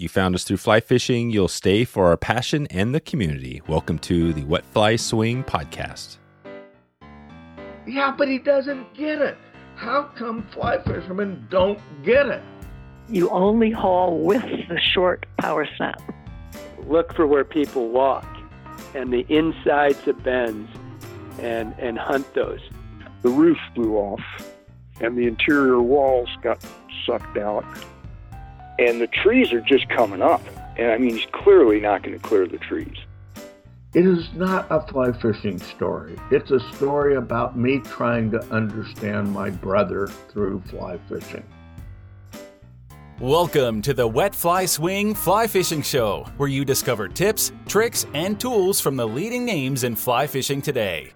You found us through fly fishing. You'll stay for our passion and the community. Welcome to the Wet Fly Swing Podcast. Yeah, but he doesn't get it. How come fly fishermen don't get it? You only haul with the short power snap. Look for where people walk and the insides of bends and, and hunt those. The roof blew off and the interior walls got sucked out. And the trees are just coming up. And I mean, he's clearly not going to clear the trees. It is not a fly fishing story. It's a story about me trying to understand my brother through fly fishing. Welcome to the Wet Fly Swing Fly Fishing Show, where you discover tips, tricks, and tools from the leading names in fly fishing today.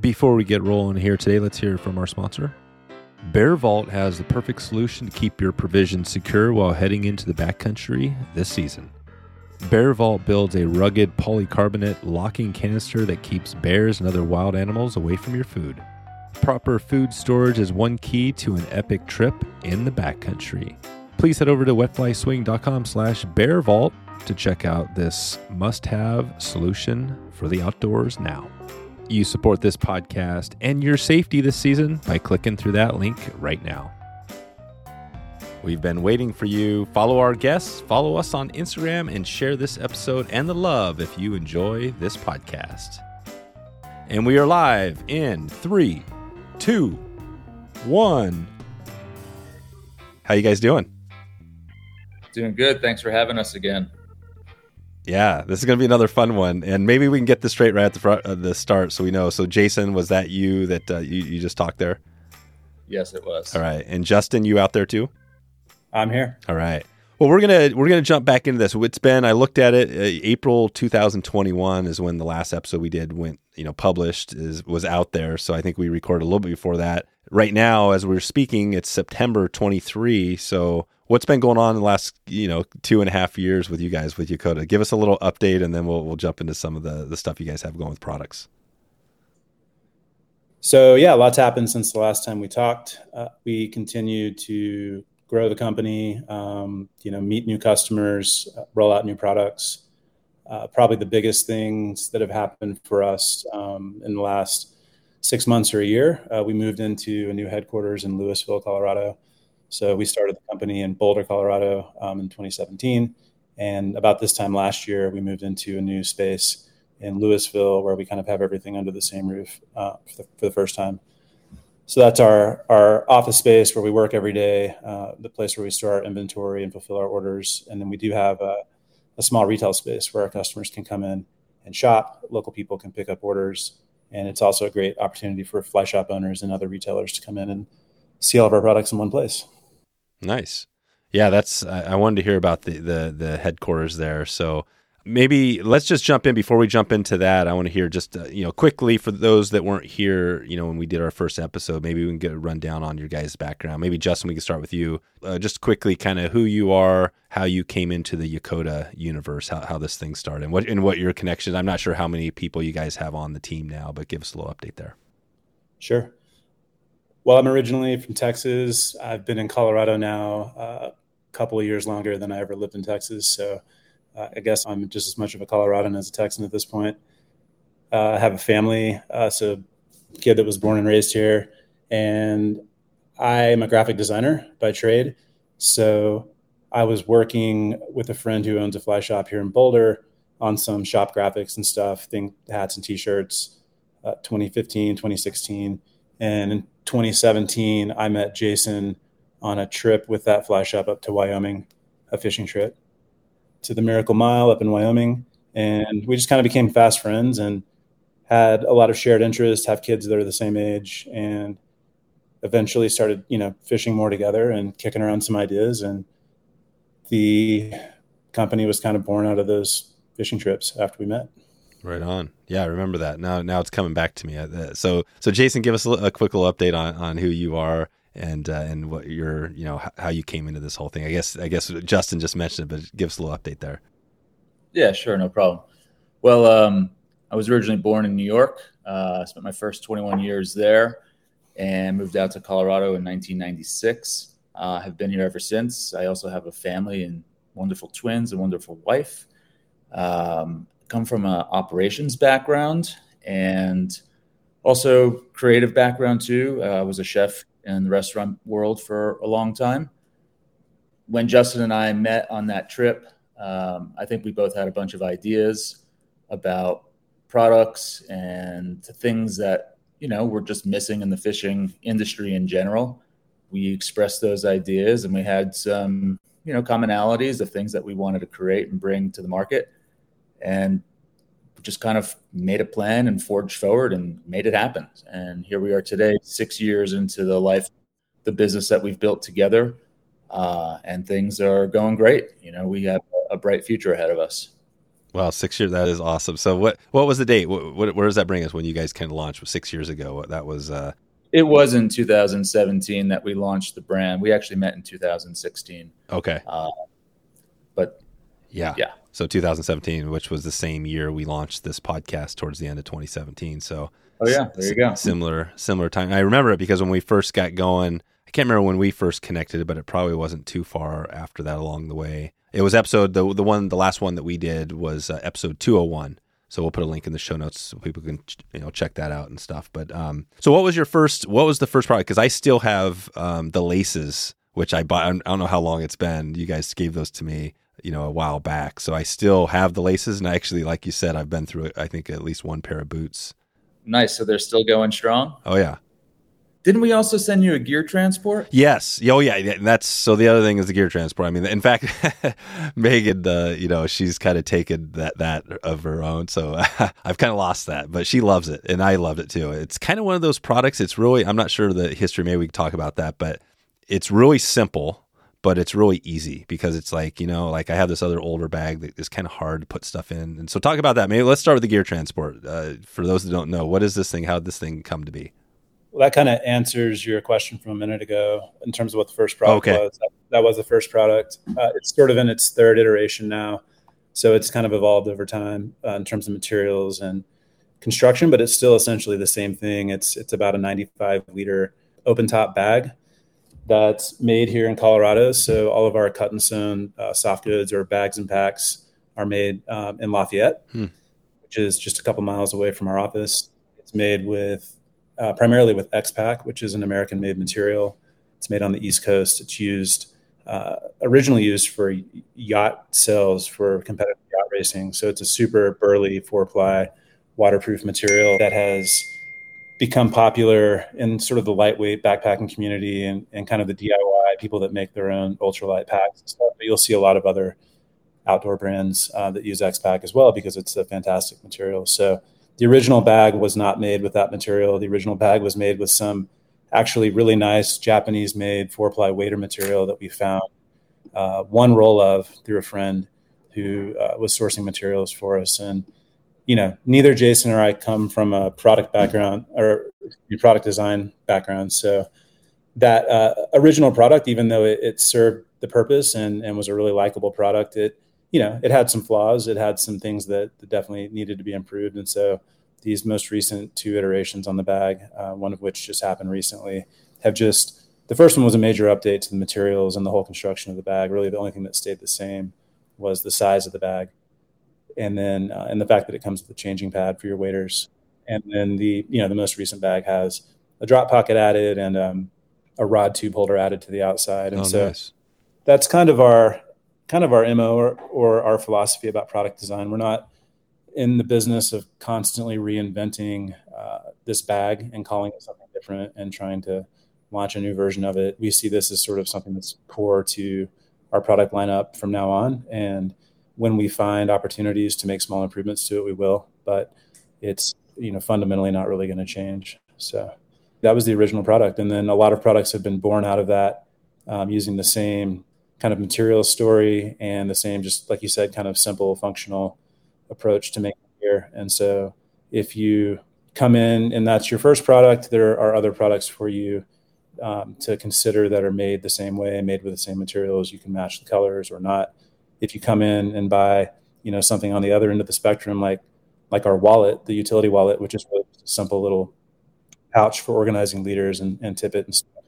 Before we get rolling here today, let's hear from our sponsor. Bear Vault has the perfect solution to keep your provisions secure while heading into the backcountry this season. Bear Vault builds a rugged polycarbonate locking canister that keeps bears and other wild animals away from your food. Proper food storage is one key to an epic trip in the backcountry. Please head over to wetflyswing.com slash bear vault to check out this must-have solution for the outdoors now. You support this podcast and your safety this season by clicking through that link right now. We've been waiting for you. Follow our guests, follow us on Instagram, and share this episode and the love if you enjoy this podcast. And we are live in three, two, one. How you guys doing? Doing good. Thanks for having us again. Yeah, this is going to be another fun one, and maybe we can get this straight right at the front, uh, the start, so we know. So, Jason, was that you that uh, you, you just talked there? Yes, it was. All right, and Justin, you out there too? I'm here. All right. Well, we're gonna we're gonna jump back into this. It's been I looked at it. Uh, April 2021 is when the last episode we did went you know published is was out there. So I think we recorded a little bit before that. Right now, as we're speaking, it's September 23. So what's been going on in the last you know two and a half years with you guys with Yakoda? Give us a little update, and then we'll we'll jump into some of the the stuff you guys have going with products. So yeah, a lot's happened since the last time we talked. Uh, we continue to grow the company, um, you know, meet new customers, uh, roll out new products. Uh, probably the biggest things that have happened for us um, in the last six months or a year. Uh, we moved into a new headquarters in Louisville, Colorado. So we started the company in Boulder, Colorado, um, in 2017, and about this time last year, we moved into a new space in Louisville where we kind of have everything under the same roof uh, for, the, for the first time so that's our our office space where we work every day, uh, the place where we store our inventory and fulfill our orders, and then we do have a, a, small retail space where our customers can come in and shop. Local people can pick up orders, and it's also a great opportunity for fly shop owners and other retailers to come in and see all of our products in one place. Nice, yeah. That's I wanted to hear about the the, the headquarters there. So maybe let's just jump in before we jump into that. I want to hear just uh, you know quickly for those that weren't here, you know, when we did our first episode. Maybe we can get a rundown on your guys' background. Maybe Justin, we can start with you. Uh, just quickly, kind of who you are, how you came into the Yakoda universe, how, how this thing started, and what and what your connections. I'm not sure how many people you guys have on the team now, but give us a little update there. Sure. Well, I'm originally from Texas. I've been in Colorado now uh, a couple of years longer than I ever lived in Texas. So uh, I guess I'm just as much of a Coloradan as a Texan at this point. Uh, I have a family, uh, so kid that was born and raised here, and I am a graphic designer by trade. So I was working with a friend who owns a fly shop here in Boulder on some shop graphics and stuff, think hats and t-shirts, uh, 2015, 2016. And 2017, I met Jason on a trip with that fly shop up to Wyoming, a fishing trip to the Miracle Mile up in Wyoming, and we just kind of became fast friends and had a lot of shared interests. Have kids that are the same age, and eventually started you know fishing more together and kicking around some ideas. And the company was kind of born out of those fishing trips after we met. Right on. Yeah, I remember that. Now, now it's coming back to me. Uh, so, so Jason, give us a, a quick little update on on who you are and uh, and what your you know how you came into this whole thing. I guess I guess Justin just mentioned it, but give us a little update there. Yeah, sure, no problem. Well, um, I was originally born in New York. Uh, I spent my first 21 years there, and moved out to Colorado in 1996. Uh, have been here ever since. I also have a family and wonderful twins, a wonderful wife. Um, come from an operations background and also creative background too. Uh, I was a chef in the restaurant world for a long time. When Justin and I met on that trip, um, I think we both had a bunch of ideas about products and things that you know were just missing in the fishing industry in general. We expressed those ideas, and we had some you know commonalities of things that we wanted to create and bring to the market, and just kind of made a plan and forged forward and made it happen. And here we are today, six years into the life, the business that we've built together, uh, and things are going great. You know, we have a bright future ahead of us. Wow, six years. That is awesome. So, what what was the date? What, what, where does that bring us when you guys kind of launched? Six years ago. That was. Uh... It was in 2017 that we launched the brand. We actually met in 2016. Okay. Uh, but yeah, yeah. So 2017, which was the same year we launched this podcast towards the end of 2017. So. Oh yeah, there you go. Similar similar time. I remember it because when we first got going, I can't remember when we first connected, but it probably wasn't too far after that along the way. It was episode the the one the last one that we did was uh, episode 201. So we'll put a link in the show notes so people can you know check that out and stuff. But um, so what was your first? What was the first product? Because I still have um, the laces, which I bought. I don't know how long it's been. You guys gave those to me, you know, a while back. So I still have the laces, and I actually, like you said, I've been through I think at least one pair of boots. Nice. So they're still going strong. Oh yeah. Didn't we also send you a gear transport? Yes. Oh, yeah. That's so. The other thing is the gear transport. I mean, in fact, Megan, uh, you know, she's kind of taken that that of her own. So I've kind of lost that, but she loves it, and I loved it too. It's kind of one of those products. It's really. I'm not sure the history. Maybe we can talk about that, but it's really simple. But it's really easy because it's like you know, like I have this other older bag that is kind of hard to put stuff in, and so talk about that. Maybe let's start with the gear transport. Uh, for those that don't know, what is this thing? How did this thing come to be? Well, that kind of answers your question from a minute ago in terms of what the first product okay. was. That, that, was the first product. Uh, it's sort of in its third iteration now, so it's kind of evolved over time uh, in terms of materials and construction, but it's still essentially the same thing. It's it's about a 95 liter open top bag that's made here in Colorado. So all of our cut and sewn uh, soft goods or bags and packs are made um, in Lafayette, hmm. which is just a couple miles away from our office. It's made with uh, primarily with X-Pac, which is an American-made material. It's made on the East Coast. It's used uh, originally used for yacht sails for competitive yacht racing. So it's a super burly four-ply waterproof material that has become popular in sort of the lightweight backpacking community and, and kind of the DIY people that make their own ultralight packs and stuff. But you'll see a lot of other outdoor brands uh, that use X-Pac as well because it's a fantastic material. So the original bag was not made with that material. The original bag was made with some actually really nice Japanese made four ply wader material that we found uh, one roll of through a friend who uh, was sourcing materials for us. And, you know, neither Jason or I come from a product background or product design background. So that uh, original product, even though it, it served the purpose and, and was a really likable product, it you know, it had some flaws. It had some things that, that definitely needed to be improved. And so these most recent two iterations on the bag, uh, one of which just happened recently, have just the first one was a major update to the materials and the whole construction of the bag. Really, the only thing that stayed the same was the size of the bag, and then uh, and the fact that it comes with a changing pad for your waders, And then the you know the most recent bag has a drop pocket added and um, a rod tube holder added to the outside. And oh, so nice. that's kind of our kind of our mo or, or our philosophy about product design. We're not in the business of constantly reinventing uh, this bag and calling it something different and trying to launch a new version of it. We see this as sort of something that's core to our product lineup from now on. And when we find opportunities to make small improvements to it, we will. But it's you know fundamentally not really going to change. So that was the original product, and then a lot of products have been born out of that um, using the same kind of material story and the same, just like you said, kind of simple functional approach to making gear. And so if you come in and that's your first product, there are other products for you um, to consider that are made the same way, made with the same materials. You can match the colors or not. If you come in and buy, you know, something on the other end of the spectrum, like like our wallet, the utility wallet, which is really a simple little pouch for organizing leaders and, and tippet and stuff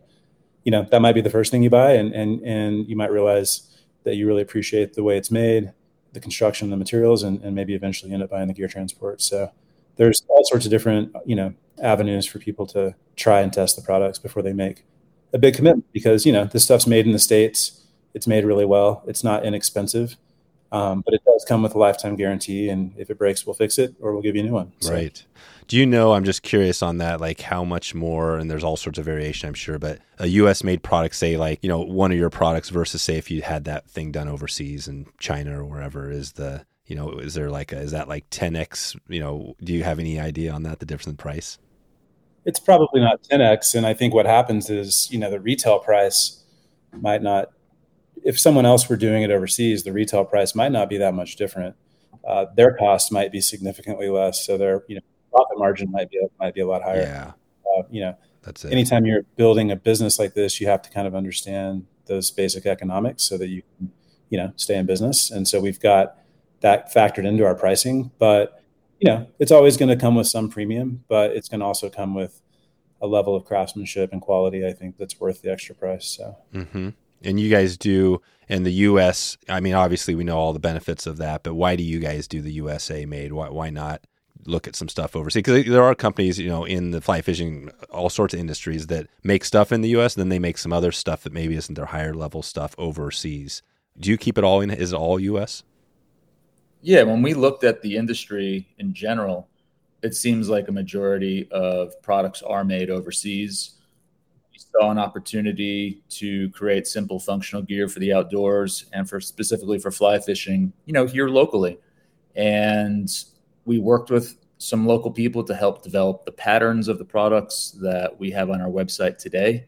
you know that might be the first thing you buy, and and and you might realize that you really appreciate the way it's made, the construction, the materials, and, and maybe eventually end up buying the gear transport. So there's all sorts of different you know avenues for people to try and test the products before they make a big commitment because you know this stuff's made in the states it's made really well. It's not inexpensive um, but it does come with a lifetime guarantee and if it breaks we'll fix it or we'll give you a new one. So. right. Do you know i'm just curious on that like how much more and there's all sorts of variation i'm sure but a us made product say like you know one of your products versus say if you had that thing done overseas in china or wherever is the you know is there like a, is that like 10x you know do you have any idea on that the difference in price? It's probably not 10x and i think what happens is you know the retail price might not if someone else were doing it overseas the retail price might not be that much different uh, their cost might be significantly less so their you know profit margin might be might be a lot higher yeah uh, you know that's it anytime you're building a business like this you have to kind of understand those basic economics so that you can you know stay in business and so we've got that factored into our pricing but you know, it's always going to come with some premium, but it's going to also come with a level of craftsmanship and quality. I think that's worth the extra price. So, mm-hmm. And you guys do in the U.S. I mean, obviously we know all the benefits of that, but why do you guys do the USA made? Why why not look at some stuff overseas? Because there are companies, you know, in the fly fishing, all sorts of industries that make stuff in the U.S. and then they make some other stuff that maybe isn't their higher level stuff overseas. Do you keep it all in? Is it all U.S.? Yeah, when we looked at the industry in general, it seems like a majority of products are made overseas. Saw an opportunity to create simple functional gear for the outdoors and for specifically for fly fishing, you know, here locally. And we worked with some local people to help develop the patterns of the products that we have on our website today.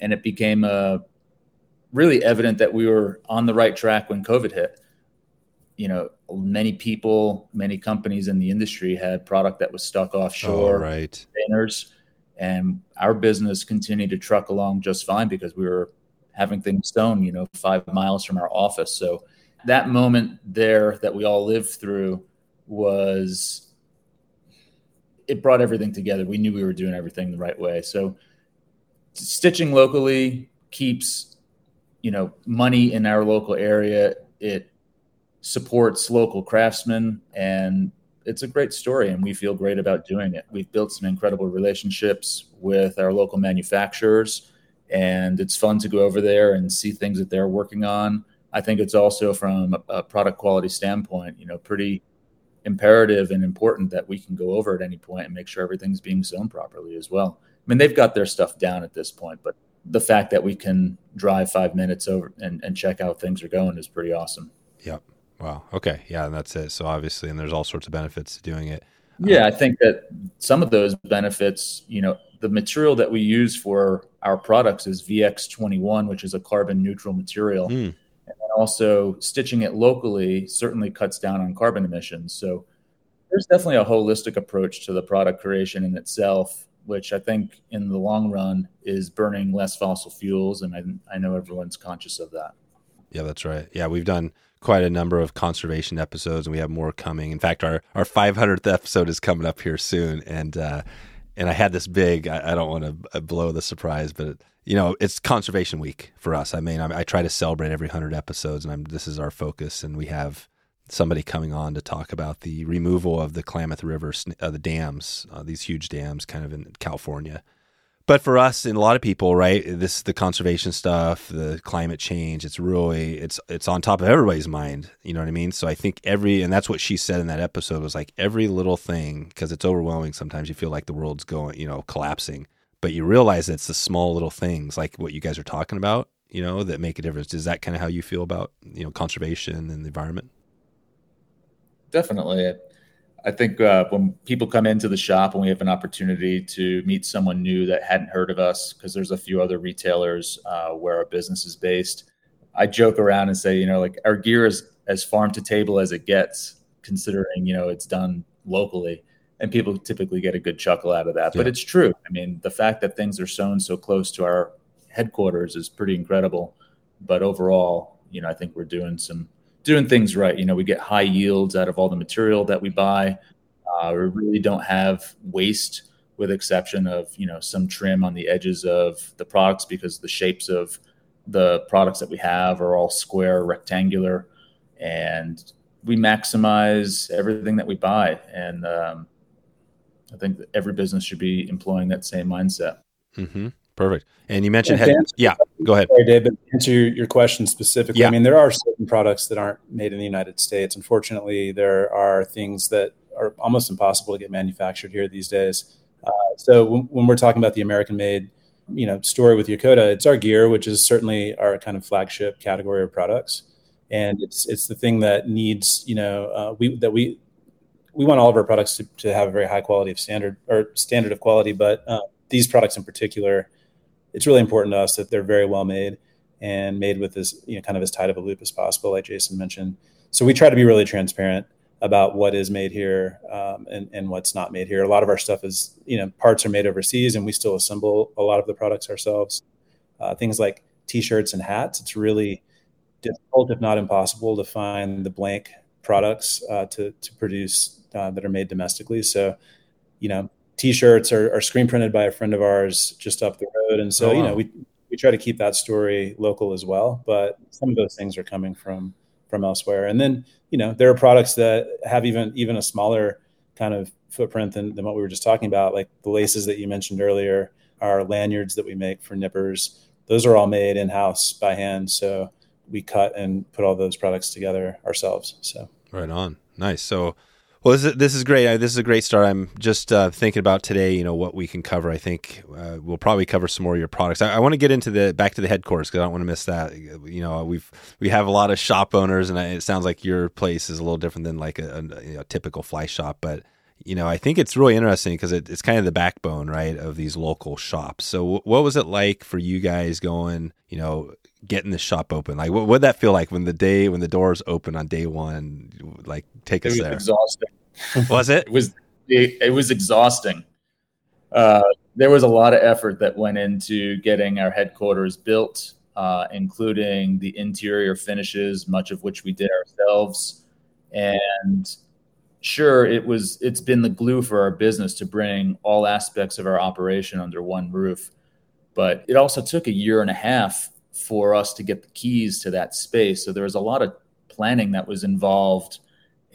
And it became uh, really evident that we were on the right track when COVID hit you know, many people, many companies in the industry had product that was stuck offshore, oh, right? Containers, and our business continued to truck along just fine because we were having things sewn, you know, five miles from our office. So that moment there that we all lived through was it brought everything together. We knew we were doing everything the right way. So stitching locally keeps, you know, money in our local area. It supports local craftsmen and it's a great story and we feel great about doing it. We've built some incredible relationships with our local manufacturers and it's fun to go over there and see things that they're working on. I think it's also from a product quality standpoint, you know, pretty imperative and important that we can go over at any point and make sure everything's being sewn properly as well. I mean, they've got their stuff down at this point, but the fact that we can drive five minutes over and, and check how things are going is pretty awesome. Yep. Wow. Okay. Yeah, and that's it. So obviously, and there's all sorts of benefits to doing it. Yeah, I think that some of those benefits, you know, the material that we use for our products is VX21, which is a carbon neutral material. Mm. And also stitching it locally certainly cuts down on carbon emissions. So there's definitely a holistic approach to the product creation in itself, which I think in the long run is burning less fossil fuels. And I, I know everyone's conscious of that. Yeah, that's right. Yeah, we've done quite a number of conservation episodes, and we have more coming. In fact, our our 500th episode is coming up here soon, and uh, and I had this big. I, I don't want to uh, blow the surprise, but you know, it's conservation week for us. I mean, I, I try to celebrate every hundred episodes, and I'm, this is our focus, and we have somebody coming on to talk about the removal of the Klamath River, uh, the dams, uh, these huge dams, kind of in California but for us and a lot of people right this the conservation stuff the climate change it's really it's it's on top of everybody's mind you know what i mean? So i think every and that's what she said in that episode was like every little thing because it's overwhelming sometimes you feel like the world's going you know collapsing. But you realize it's the small little things like what you guys are talking about you know that make a difference. Is that kind of how you feel about you know conservation and the environment? Definitely I think uh, when people come into the shop and we have an opportunity to meet someone new that hadn't heard of us, because there's a few other retailers uh, where our business is based, I joke around and say, you know, like our gear is as farm to table as it gets, considering you know it's done locally, and people typically get a good chuckle out of that. Yeah. But it's true. I mean, the fact that things are sewn so close to our headquarters is pretty incredible. But overall, you know, I think we're doing some doing things right. You know, we get high yields out of all the material that we buy. Uh, we really don't have waste with exception of you know some trim on the edges of the products because the shapes of the products that we have are all square, rectangular, and we maximize everything that we buy. And um, I think every business should be employing that same mindset. Mm-hmm. Perfect. And you mentioned, head- yeah, go ahead. Sorry, David. Answer your, your question specifically. Yeah. I mean, there are certain products that aren't made in the United States. Unfortunately, there are things that are almost impossible to get manufactured here these days. Uh, so when, when we're talking about the American-made, you know, story with Yakoda, it's our gear, which is certainly our kind of flagship category of products, and it's it's the thing that needs, you know, uh, we that we we want all of our products to, to have a very high quality of standard or standard of quality, but uh, these products in particular, it's really important to us that they're very well made and made with this, you know, kind of as tight of a loop as possible, like Jason mentioned. So we try to be really transparent about what is made here um, and, and what's not made here. A lot of our stuff is, you know, parts are made overseas and we still assemble a lot of the products ourselves. Uh, things like t-shirts and hats, it's really difficult, if not impossible, to find the blank products uh, to, to produce uh, that are made domestically. So, you know, t-shirts are, are screen printed by a friend of ours just up the road. And so, Oh, you know, we, we try to keep that story local as well, but some of those things are coming from, from elsewhere. And then, you know, there are products that have even, even a smaller kind of footprint than, than what we were just talking about. Like the laces that you mentioned earlier, our lanyards that we make for nippers, those are all made in-house by hand. So we cut and put all those products together ourselves. So Right on. Nice. So, well, this is, this is great. I, this is a great start. I'm just uh, thinking about today. You know what we can cover. I think uh, we'll probably cover some more of your products. I, I want to get into the back to the headquarters because I don't want to miss that. You know, we've we have a lot of shop owners, and I, it sounds like your place is a little different than like a, a, you know, typical fly shop. But you know, I think it's really interesting because it, it's kind of the backbone, right, of these local shops. So, w- what was it like for you guys going? You know, getting the shop open? Like, what would that feel like when the day when the doors open on day one? Like, take It us was there. exhausting. Was it? It was it, it was exhausting. Uh, there was a lot of effort that went into getting our headquarters built, uh, including the interior finishes, much of which we did ourselves. And sure, it was it's been the glue for our business to bring all aspects of our operation under one roof. But it also took a year and a half for us to get the keys to that space. So there was a lot of planning that was involved.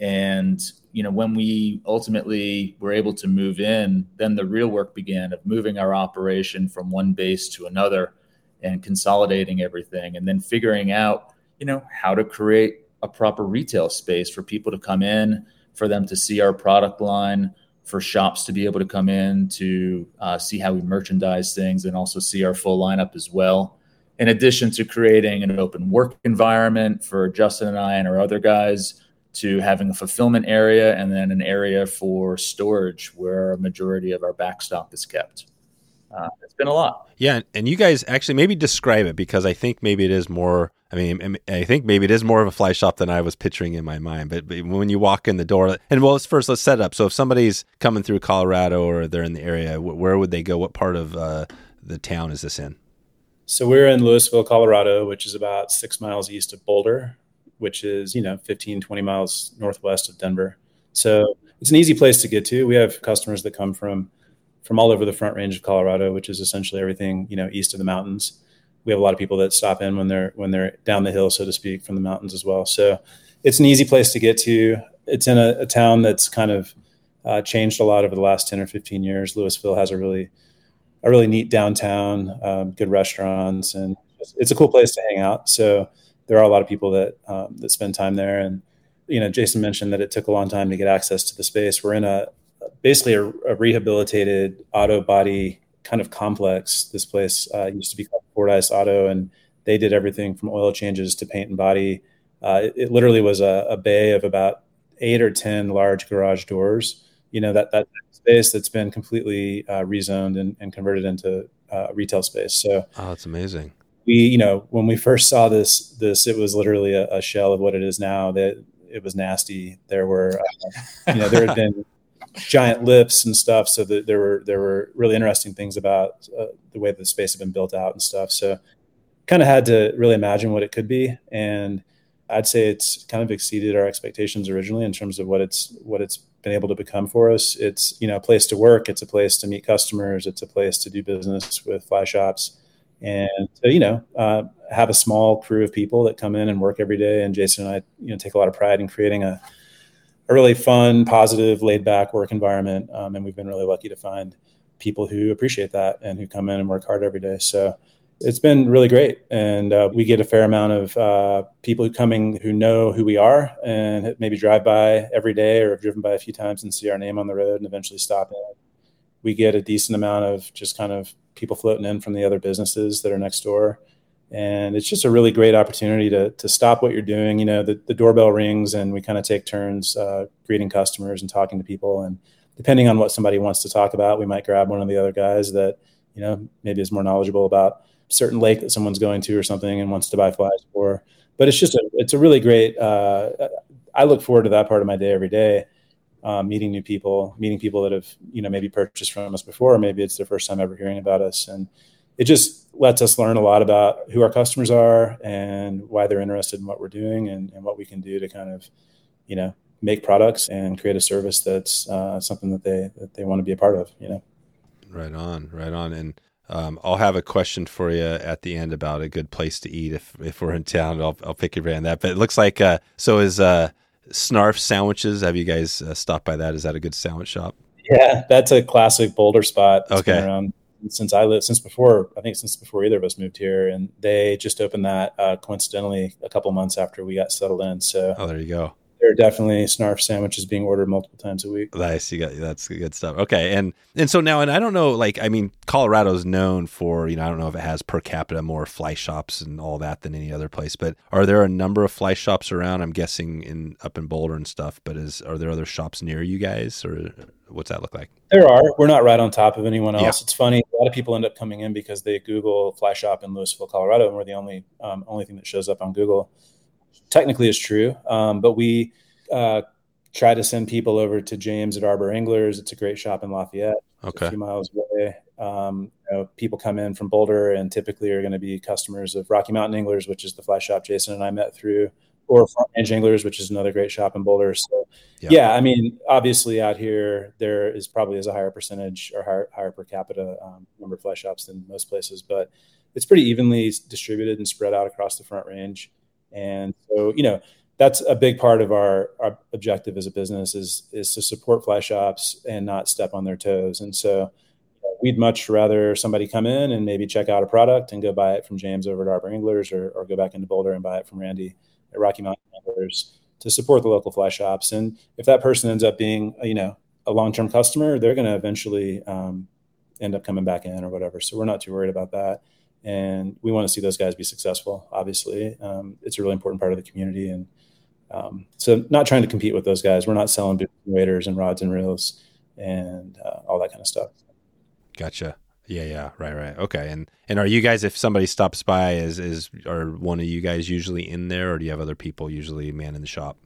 And you know, when we ultimately were able to move in, then the real work began of moving our operation from one base to another and consolidating everything and then figuring out, you know, how to create a proper retail space for people to come in, for them to see our product line, for shops to be able to come in to uh, see how we merchandise things and also see our full lineup as well. In addition to creating an open work environment for Justin and I and our other guys, to having a fulfillment area and then an area for storage where a majority of our backstock is kept. Uh, it's been a lot. Yeah, and you guys actually maybe describe it because I think maybe it is more. I mean, I think maybe it is more of a fly shop than I was picturing in my mind. But, but when you walk in the door, and well, let's first let's set up. So if somebody's coming through Colorado or they're in the area, where would they go? What part of uh, the town is this in? So we're in Louisville, Colorado, which is about six miles east of Boulder, which is, you know, 15, 20 miles northwest of Denver. So it's an easy place to get to. We have customers that come from from all over the front range of Colorado, which is essentially everything, you know, east of the mountains. We have a lot of people that stop in when they're when they're down the hill, so to speak, from the mountains as well. So it's an easy place to get to. It's in a, a town that's kind of uh, changed a lot over the last 10 or 15 years. Louisville has a really a really neat downtown, um, good restaurants, and it's, it's a cool place to hang out. So there are a lot of people that um, that spend time there. And you know, Jason mentioned that it took a long time to get access to the space. We're in a basically a, a rehabilitated auto body kind of complex. This place uh, used to be called Fordyce Auto, and they did everything from oil changes to paint and body. Uh, it, it literally was a, a bay of about eight or ten large garage doors. You know that that space that's been completely uh, rezoned and, and converted into uh, retail space. So Oh, that's amazing. We, you know, when we first saw this, this it was literally a, a shell of what it is now. That it was nasty. There were, uh, you know, there had been giant lifts and stuff. So that there were there were really interesting things about uh, the way the space had been built out and stuff. So kind of had to really imagine what it could be, and I'd say it's kind of exceeded our expectations originally in terms of what it's what it's been able to become for us. It's you know a place to work. It's a place to meet customers. It's a place to do business with fly shops, and you know uh, have a small crew of people that come in and work every day. And Jason and I you know take a lot of pride in creating a a really fun, positive, laid back work environment. Um, and we've been really lucky to find people who appreciate that and who come in and work hard every day. So it's been really great. And uh, we get a fair amount of uh, people coming who know who we are and maybe drive by every day or have driven by a few times and see our name on the road and eventually stop in. We get a decent amount of just kind of people floating in from the other businesses that are next door. And it's just a really great opportunity to, to stop what you're doing. You know, the, the doorbell rings and we kind of take turns uh, greeting customers and talking to people. And depending on what somebody wants to talk about, we might grab one of the other guys that, you know, maybe is more knowledgeable about certain lake that someone's going to or something and wants to buy flies for. But it's just a it's a really great. Uh, I look forward to that part of my day every day, um, meeting new people, meeting people that have you know maybe purchased from us before, or maybe it's their first time ever hearing about us, and it just lets us learn a lot about who our customers are and why they're interested in what we're doing and, and what we can do to kind of you know make products and create a service that's uh, something that they that they want to be a part of. You know. Right on, right on, and um, I'll have a question for you at the end about a good place to eat if if we're in town. I'll I'll pick your brain on that. But it looks like uh, so is uh, Snarf Sandwiches. Have you guys uh, stopped by that? Is that a good sandwich shop? Yeah, that's a classic Boulder spot. okay. Been around since I lived since before I think since before either of us moved here, and they just opened that uh, coincidentally a couple months after we got settled in. So oh, there you go there are definitely snarf sandwiches being ordered multiple times a week. Nice, you got that's good stuff. Okay, and and so now, and I don't know, like I mean, Colorado's known for you know I don't know if it has per capita more fly shops and all that than any other place, but are there a number of fly shops around? I'm guessing in up in Boulder and stuff, but is are there other shops near you guys, or what's that look like? There are. We're not right on top of anyone else. Yeah. It's funny. A lot of people end up coming in because they Google fly shop in Louisville, Colorado, and we're the only um, only thing that shows up on Google technically is true. Um, but we uh, try to send people over to James at Arbor Anglers. It's a great shop in Lafayette, okay. a few miles away. Um, you know, people come in from Boulder and typically are going to be customers of Rocky Mountain Anglers, which is the fly shop Jason and I met through, or Front Range Anglers, which is another great shop in Boulder. So, yeah, yeah I mean, obviously out here there is probably is a higher percentage or higher, higher per capita um, number of fly shops than most places, but it's pretty evenly distributed and spread out across the Front Range. And so, you know, that's a big part of our, our objective as a business is is to support fly shops and not step on their toes. And so, we'd much rather somebody come in and maybe check out a product and go buy it from James over at Arbor Anglers or, or go back into Boulder and buy it from Randy at Rocky Mountain Anglers to support the local fly shops. And if that person ends up being, you know, a long-term customer, they're going to eventually um, end up coming back in or whatever. So we're not too worried about that and we want to see those guys be successful. Obviously, um, it's a really important part of the community, and um, so not trying to compete with those guys. We're not selling waders and rods and reels and uh, all that kind of stuff. Gotcha. Yeah, yeah, right, right. Okay, and and are you guys, if somebody stops by, is is are one of you guys usually in there, or do you have other people usually man in the shop?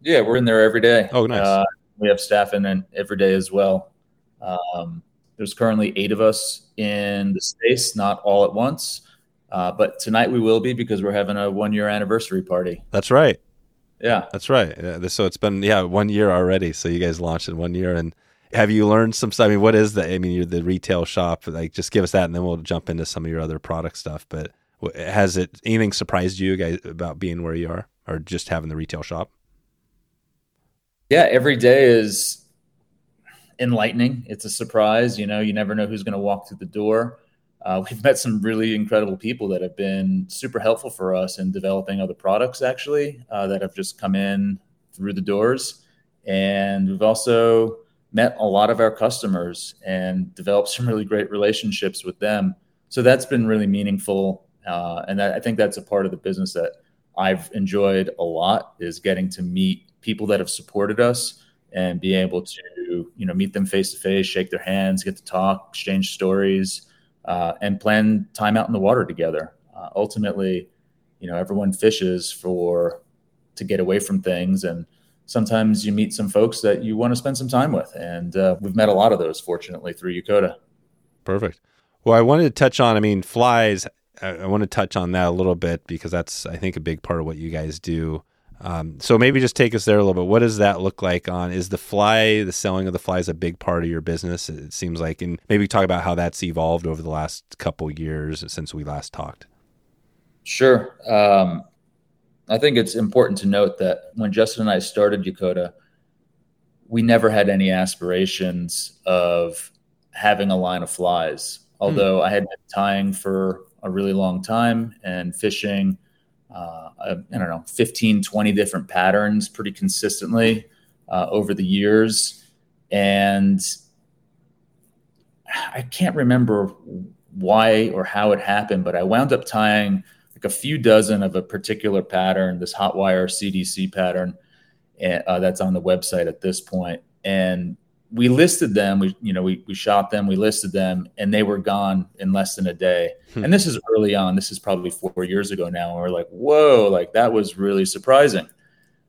Yeah, we're in there every day. Oh, nice. Uh, we have staff in every day as well. Um, there's currently eight of us in the space, not all at once. Uh, but tonight we will be because we're having a one year anniversary party. That's right. Yeah. That's right. Yeah, so it's been, yeah, one year already. So you guys launched in one year. And have you learned some stuff? I mean, what is the, I mean, you're the retail shop. Like, just give us that and then we'll jump into some of your other product stuff. But has it, anything surprised you guys about being where you are or just having the retail shop? Yeah. Every day is, enlightening. It's a surprise. You know, you never know who's going to walk through the door. Uh, we've met some really incredible people that have been super helpful for us in developing other products, actually, uh, that have just come in through the doors. And we've also met a lot of our customers and developed some really great relationships with them. So that's been really meaningful. Uh, and that, I think that's a part of the business that I've enjoyed a lot is getting to meet people that have supported us and be able to you know meet them face to face, shake their hands, get to talk, exchange stories, uh, and plan time out in the water together. Uh, ultimately, you know everyone fishes for to get away from things, and sometimes you meet some folks that you want to spend some time with, and uh, we've met a lot of those fortunately through Yakoda. Perfect. Well, I wanted to touch on. I mean, flies. I, I want to touch on that a little bit because that's I think a big part of what you guys do Um, so maybe just take us there a little bit. What does that look like on is the fly, the selling of the fly is a big part of your business? It seems like, and maybe talk about how that's evolved over the last couple years since we last talked. Sure. Um, I think it's important to note that when Justin and I started Yakoda, we never had any aspirations of having a line of flies. Although mm. I had been tying for a really long time and fishing, uh, I, I, don't know, 15, 20 different patterns pretty consistently uh, over the years. And I can't remember why or how it happened, but I wound up tying like a few dozen of a particular pattern, this Hotwire CDC pattern uh, that's on the website at this point. And we listed them. We, you know, we, we shot them, we listed them, and they were gone in less than a day. Hmm. And this is early on. This is probably four years ago now. And we're like, whoa, like that was really surprising.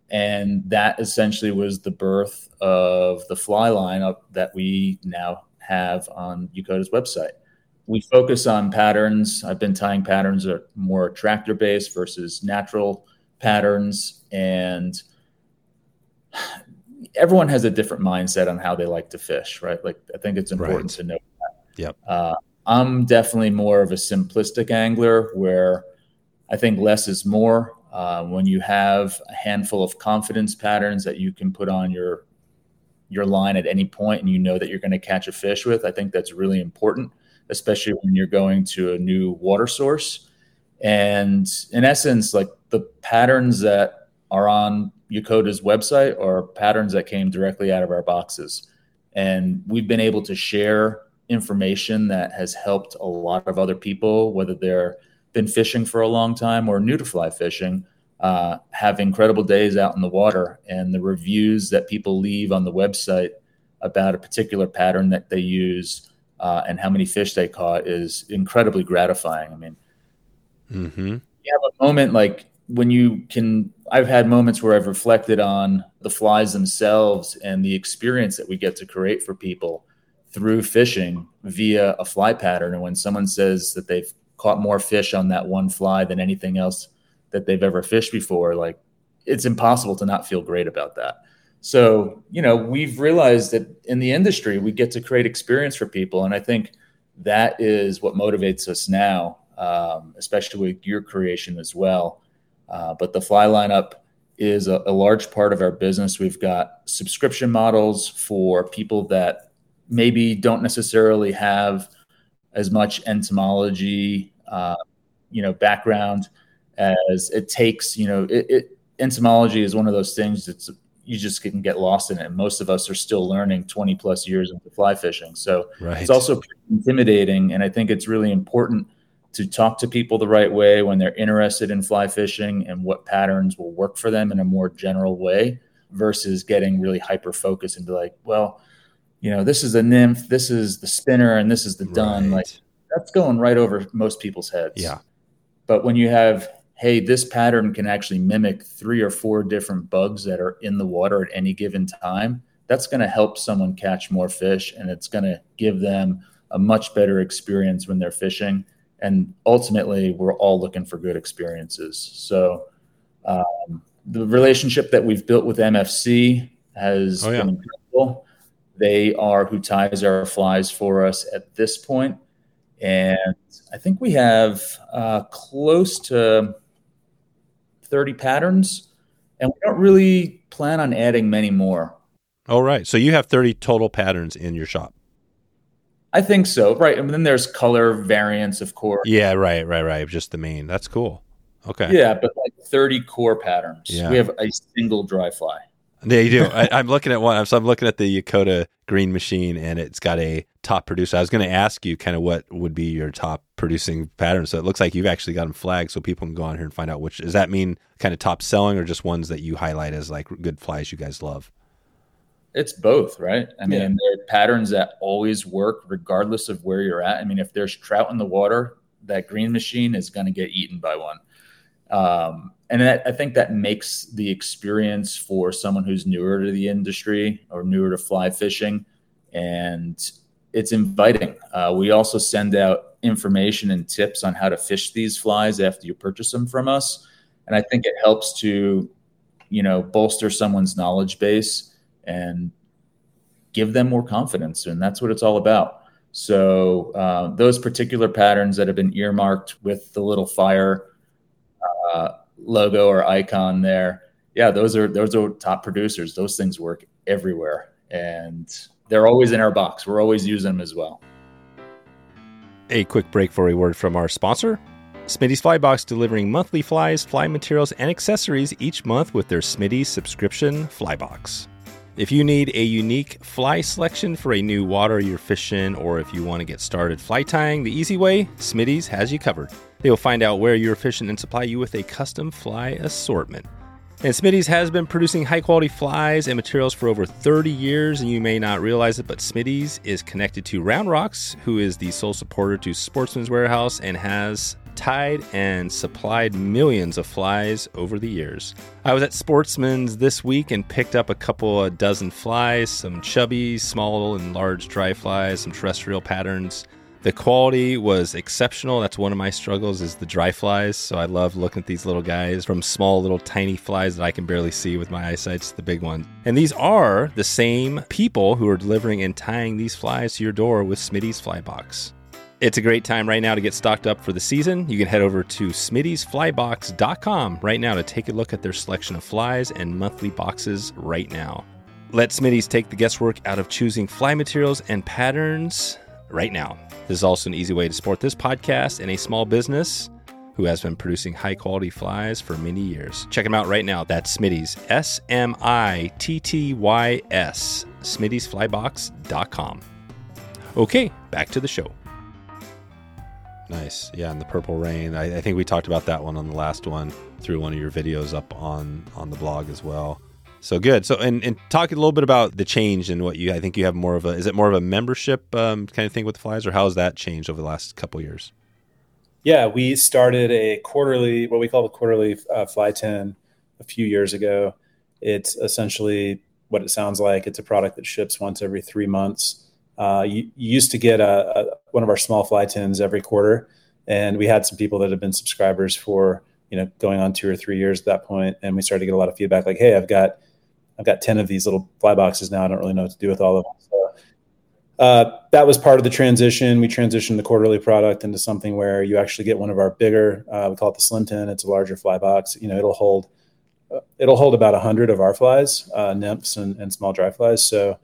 And that essentially was the birth of the fly lineup that we now have on Yakoda's website. We focus on patterns. I've been tying patterns that are more attractor based versus natural patterns. And everyone has a different mindset on how they like to fish, right? Like I think it's important right. to know that. Yep. Uh, I'm definitely more of a simplistic angler where I think less is more. Uh, when you have a handful of confidence patterns that you can put on your your line at any point and you know that you're going to catch a fish with, I think that's really important, especially when you're going to a new water source. And in essence, like the patterns that are on Yakoda's website are patterns that came directly out of our boxes. And we've been able to share information that has helped a lot of other people, whether they're been fishing for a long time or new to fly fishing, uh, have incredible days out in the water. And the reviews that people leave on the website about a particular pattern that they use uh, and how many fish they caught is incredibly gratifying. I mean, mm-hmm. you have a moment like when you can I've had moments where I've reflected on the flies themselves and the experience that we get to create for people through fishing via a fly pattern. And when someone says that they've caught more fish on that one fly than anything else that they've ever fished before, like it's impossible to not feel great about that. So, you know, we've realized that in the industry, we get to create experience for people. And I think that is what motivates us now, um, especially with your creation as well uh, but the fly lineup is a, a, large part of our business. We've got subscription models for people that maybe don't necessarily have as much entomology, uh, you know, background as it takes. You know, it, it, entomology is one of those things that's you just can get lost in it. And most of us are still learning 20 plus years into fly fishing. So right. it's also intimidating. And I think it's really important to talk to people the right way when they're interested in fly fishing and what patterns will work for them in a more general way versus getting really hyper focused and be like, well, you know, this is a nymph, this is the spinner, and this is the dun. Right. Like that's going right over most people's heads. Yeah. But when you have, hey, this pattern can actually mimic three or four different bugs that are in the water at any given time, that's going to help someone catch more fish and it's going to give them a much better experience when they're fishing and ultimately we're all looking for good experiences. So um, the relationship that we've built with mfc has oh, yeah. been incredible. They are who ties our flies for us at this point. And i think we have uh, close to 30 patterns and we don't really plan on adding many more. All right. So you have 30 total patterns in your shop I think so, right? And then there's color variants, of course. Yeah, right, right, right. Just the main. That's cool. Okay. Yeah, but like 30 core patterns. Yeah. We have a single dry fly. Yeah, you do. I, am looking at one. So I'm looking at the Yakoda Green Machine, and it's got a top producer. I was going to ask you kind of what would be your top producing pattern. So it looks like you've actually got them flagged, so people can go on here and find out which. Does that mean kind of top selling, or just ones that you highlight as like good flies you guys love? It's both, right? I mean, yeah. there are patterns that always work regardless of where you're at. I mean, if there's trout in the water, that green machine is going to get eaten by one. Um, and that, I think that makes the experience for someone who's newer to the industry or newer to fly fishing, and it's inviting. Uh, we also send out information and tips on how to fish these flies after you purchase them from us, and I think it helps to you know bolster someone's knowledge base and give them more confidence and that's what it's all about. So uh, those particular patterns that have been earmarked with the little fire uh, logo or icon there yeah those are those are top producers. Those things work everywhere and they're always in our box. We're always using them as well. A quick break for a word from our sponsor. Smitty's Flybox delivering monthly flies, fly materials, and accessories each month with their Smitty's subscription Flybox. If you need a unique fly selection for a new water you're fishing, or if you want to get started fly tying the easy way, Smitty's has you covered. They will find out where you're fishing and supply you with a custom fly assortment. And Smitty's has been producing high quality flies and materials for over 30 years, and you may not realize it, but Smitty's is connected to Round Rocks, who is the sole supporter to Sportsman's Warehouse and has tied and supplied millions of flies over the years. I was at Sportsman's this week and picked up a couple of dozen flies, some chubby, small, and large dry flies, some terrestrial patterns. The quality was exceptional. That's one of my struggles is the dry flies. So I love looking at these little guys from small little tiny flies that I can barely see with my eyesight to the big ones. And these are the same people who are delivering and tying these flies to your door with Smitty's Fly Box. It's a great time right now to get stocked up for the season. You can head over to smittysflybox.com right now to take a look at their selection of flies and monthly boxes right now. Let Smitty's take the guesswork out of choosing fly materials and patterns right now. This is also an easy way to support this podcast and a small business who has been producing high quality flies for many years. Check them out right now. That's Smitty's, S M I T T Y S, smittysflybox.com. Okay, back to the show. Nice. Yeah, and the purple rain. I, I, think we talked about that one on the last one through one of your videos up on on the blog as well. So good. So and and talk a little bit about the change and what you. I think you have more of a. Is it more of a membership um, kind of thing with the flies, or how has that changed over the last couple years? Yeah, we started a quarterly, what we call the quarterly uh, fly tin, a few years ago. It's essentially what it sounds like. It's a product that ships once every three months. Uh, you, you, used to get a, one of our small fly tins every quarter, and we had some people that have been subscribers for you know going on two or three years at that point, and we started to get a lot of feedback like, "Hey, I've got I've got ten of these little fly boxes now. I don't really know what to do with all of them." So uh, that was part of the transition. We transitioned the quarterly product into something where you actually get one of our bigger. Uh, we call it the Slim Tin. It's a larger fly box. You know, it'll hold uh, it'll hold about hundred of our flies, uh, nymphs and, and small dry flies. So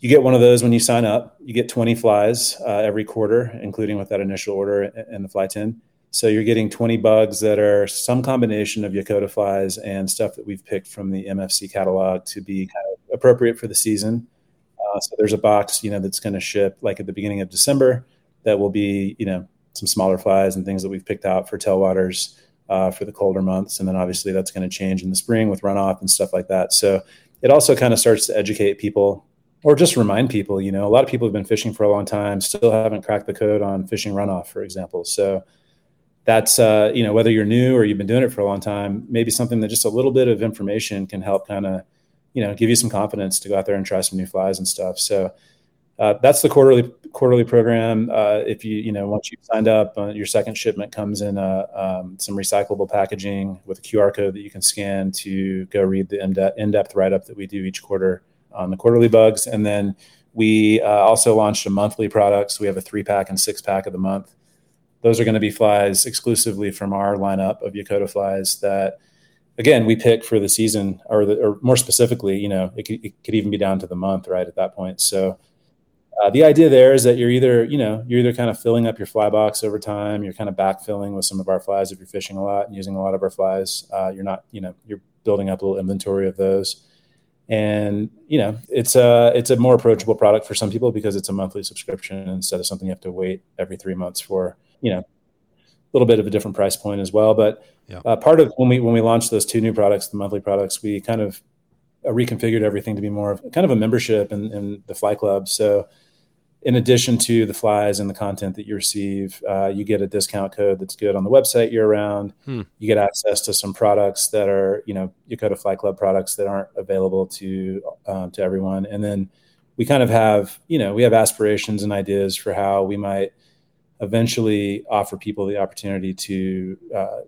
you get one of those when you sign up. You get 20 flies uh, every quarter, including with that initial order and the fly tin. So you're getting 20 bugs that are some combination of Yakoda flies and stuff that we've picked from the MFC catalog to be kind of appropriate for the season. Uh, so there's a box, you know, that's going to ship like at the beginning of December that will be, you know, some smaller flies and things that we've picked out for tailwaters uh, for the colder months. And then obviously that's going to change in the spring with runoff and stuff like that. So it also kind of starts to educate people or just remind people, you know, a lot of people have been fishing for a long time, still haven't cracked the code on fishing runoff, for example. So that's, uh, you know, whether you're new or you've been doing it for a long time, maybe something that just a little bit of information can help kind of, you know, give you some confidence to go out there and try some new flies and stuff. So uh, that's the quarterly quarterly program. Uh, if you, you know, once you've signed up, uh, your second shipment comes in uh, um, some recyclable packaging with a QR code that you can scan to go read the in-depth, in-depth write-up that we do each quarter on the quarterly bugs. And then we uh, also launched a monthly product. So we have a three pack and six pack of the month. Those are going to be flies exclusively from our lineup of Yakoda flies that, again, we pick for the season, or, the, or more specifically, you know, it could, it could, even be down to the month, right, at that point. So uh, the idea there is that you're either, you know, you're either kind of filling up your fly box over time, you're kind of backfilling with some of our flies if you're fishing a lot and using a lot of our flies. Uh, you're not, you know, you're building up a little inventory of those and you know it's a it's a more approachable product for some people because it's a monthly subscription instead of something you have to wait every three months for you know a little bit of a different price point as well but yeah. uh, part of when we when we launched those two new products the monthly products we kind of uh, reconfigured everything to be more of kind of a membership in, in the fly club so in addition to the flies and the content that you receive, uh, you get a discount code that's good on the website year round. Hmm. You get access to some products that are, you know, Yakoda Fly Club products that aren't available to um, to everyone. And then we kind of have, you know, we have aspirations and ideas for how we might eventually offer people the opportunity to uh,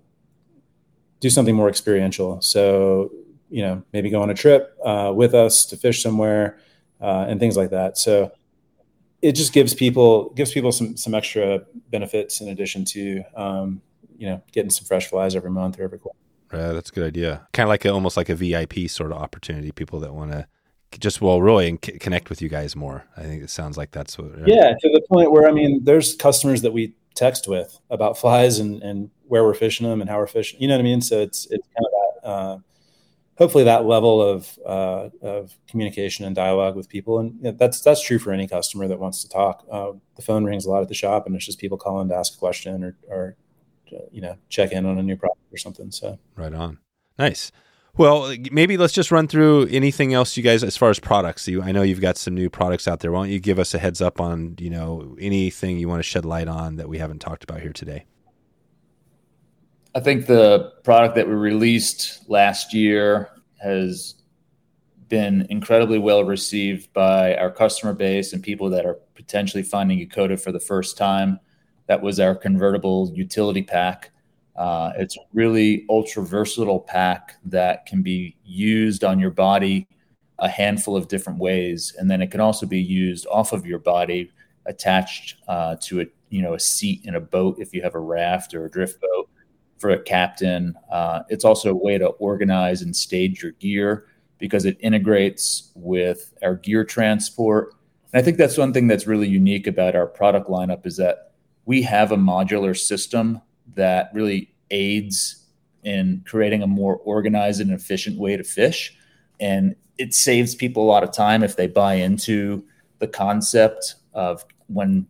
do something more experiential. So you know, maybe go on a trip uh, with us to fish somewhere uh, and things like that. So it just gives people gives people some some extra benefits in addition to um, you know getting some fresh flies every month or every quarter. Yeah, that's a good idea. Kind of like a, almost like a VIP sort of opportunity. People that want to just well really and c- connect with you guys more. I think it sounds like that's what. Right? Yeah, to the point where I mean, there's customers that we text with about flies and and where we're fishing them and how we're fishing. You know what I mean? So it's it's kind of that. Uh, hopefully, that level of uh, of communication and dialogue with people, and you know, that's that's true for any customer that wants to talk. Uh, the phone rings a lot at the shop, and it's just people calling to ask a question or or you know check in on a new product or something. So right on, nice. Well, maybe let's just run through anything else you guys as far as products. You, I know you've got some new products out there. Why don't you give us a heads up on you know anything you want to shed light on that we haven't talked about here today? I think the product that we released last year has been incredibly well received by our customer base and people that are potentially finding Yakoda for the first time. That was our convertible utility pack. Uh, it's a really ultra versatile pack that can be used on your body a handful of different ways, and then it can also be used off of your body, attached uh, to a you know a seat in a boat if you have a raft or a drift boat for a captain. Uh, it's also a way to organize and stage your gear because it integrates with our gear transport. And I think that's one thing that's really unique about our product lineup is that we have a modular system that really aids in creating a more organized and efficient way to fish. And it saves people a lot of time if they buy into the concept of when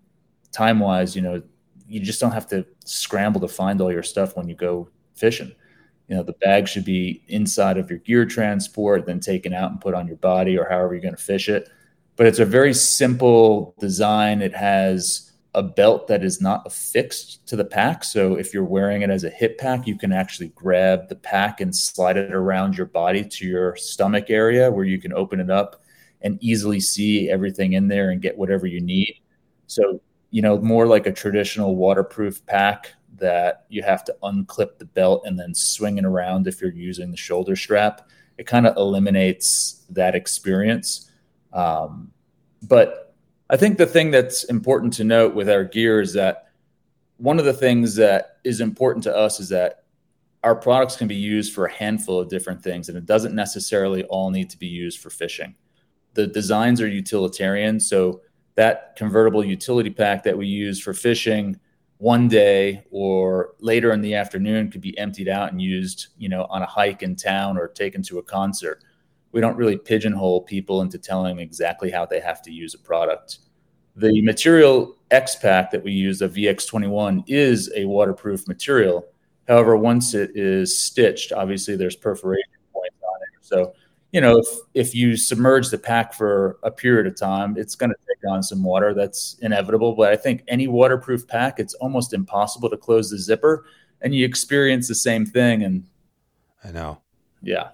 time wise, you know, you just don't have to scramble to find all your stuff when you go fishing. You know, the bag should be inside of your gear transport, then taken out and put on your body or however you're going to fish it. But it's a very simple design. It has a belt that is not affixed to the pack. So if you're wearing it as a hip pack, you can actually grab the pack and slide it around your body to your stomach area where you can open it up and easily see everything in there and get whatever you need. So, you know, more like a traditional waterproof pack that you have to unclip the belt and then swing it around if you're using the shoulder strap. It kind of eliminates that experience. Um, but I think the thing that's important to note with our gear is that one of the things that is important to us is that our products can be used for a handful of different things, and it doesn't necessarily all need to be used for fishing. The designs are utilitarian, so that convertible utility pack that we use for fishing one day or later in the afternoon could be emptied out and used, you know, on a hike in town or taken to a concert we don't really pigeonhole people into telling exactly how they have to use a product. The material X-Pac that we use, the VX21, is a waterproof material. However, once it is stitched, obviously there's perforation points on it. So, you know, if, if you submerge the pack for a period of time, it's going to take on some water. That's inevitable. But I think any waterproof pack, it's almost impossible to close the zipper and you experience the same thing. And I know. Yeah.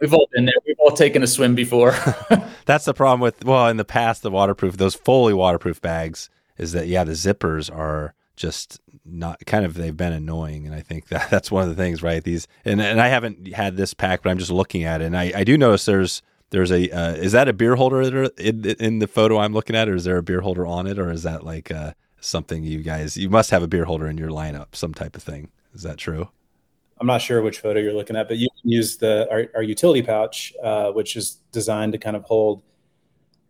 We've all been there. We've all taken a swim before. That's the problem with well, in the past, the waterproof, those fully waterproof bags, is that yeah, the zippers are just not kind of they've been annoying, and I think that that's one of the things, right? These and and I haven't had this pack, but I'm just looking at it, and I I do notice there's there's a uh, is that a beer holder in, in the photo I'm looking at, or is there a beer holder on it, or is that like uh, something you guys you must have a beer holder in your lineup, some type of thing? Is that true? I'm not sure which photo you're looking at, but you can use the our, our utility pouch, uh, which is designed to kind of hold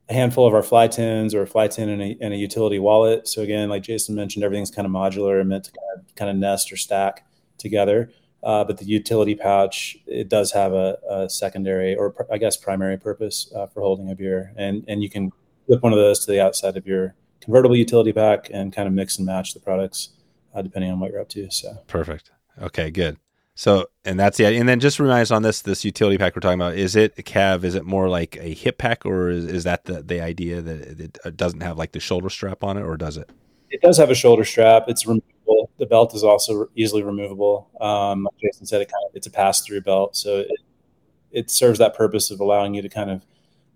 a handful of our fly tins or a fly tin in a, in a utility wallet. So again, like Jason mentioned, everything's kind of modular and meant to kind of, kind of nest or stack together. Uh, but the utility pouch it does have a, a secondary or pr- I guess primary purpose uh, for holding a beer, and and you can flip one of those to the outside of your convertible utility pack and kind of mix and match the products uh, depending on what you're up to. So perfect. Okay, good. So, and that's it. And then just remind us on this this utility pack we're talking about. Is it a Cav? Is it more like a hip pack, or is, is that the the idea that it uh, doesn't have like the shoulder strap on it, or does it? It does have a shoulder strap. It's removable. The belt is also easily removable. Um, like Jason said, it kind of it's a pass through belt, so it it serves that purpose of allowing you to kind of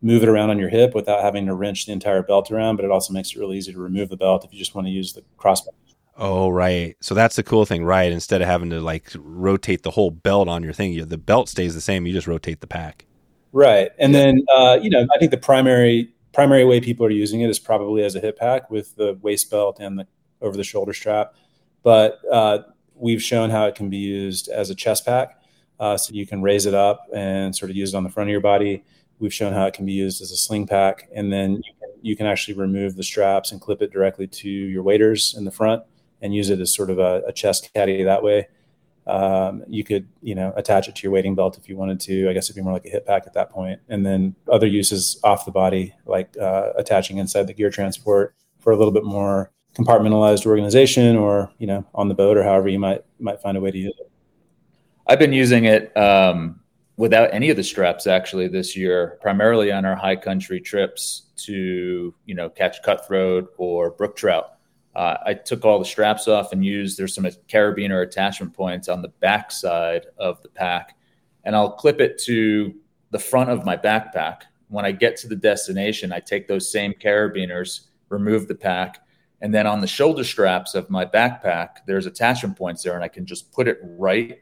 move it around on your hip without having to wrench the entire belt around. But it also makes it really easy to remove the belt if you just want to use the crossbar Oh, right. So that's the cool thing, right? Instead of having to like rotate the whole belt on your thing, you, the belt stays the same. You just rotate the pack. Right. And then, uh, you know, I think the primary primary way people are using it is probably as a hip pack with the waist belt and the over the shoulder strap. But uh, we've shown how it can be used as a chest pack. Uh, so you can raise it up and sort of use it on the front of your body. We've shown how it can be used as a sling pack, and then you can, you can actually remove the straps and clip it directly to your waders in the front and use it as sort of a, a chest caddy that way. Um, you could, you know, attach it to your wading belt if you wanted to. I guess it'd be more like a hip pack at that point. And then other uses off the body, like uh, attaching inside the gear transport for a little bit more compartmentalized organization, or you know, on the boat, or however you might might find a way to use it. I've been using it um, without any of the straps actually this year, primarily on our high country trips to you know catch cutthroat or brook trout. Uh, I took all the straps off and used there's some carabiner attachment points on the back side of the pack, and I'll clip it to the front of my backpack. When I get to the destination, I take those same carabiners, remove the pack, and then on the shoulder straps of my backpack, there's attachment points there, and I can just put it right,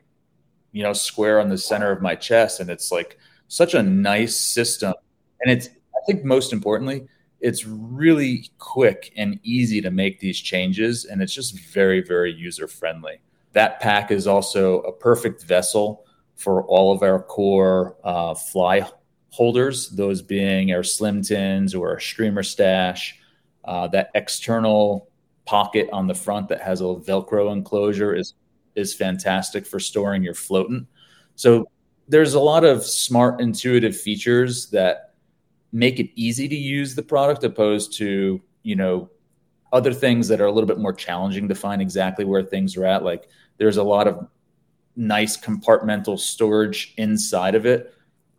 you know, square on the center of my chest, and it's like such a nice system. And it's I think most importantly, it's really quick and easy to make these changes and it's just very very user friendly that pack is also a perfect vessel for all of our core uh, fly holders those being our slim tins or our streamer stash uh, that external pocket on the front that has a velcro enclosure is is fantastic for storing your floatant. So there's a lot of smart intuitive features that make it easy to use the product opposed to you know other things that are a little bit more challenging to find exactly where things are at. Like there's a lot of nice compartmental storage inside of it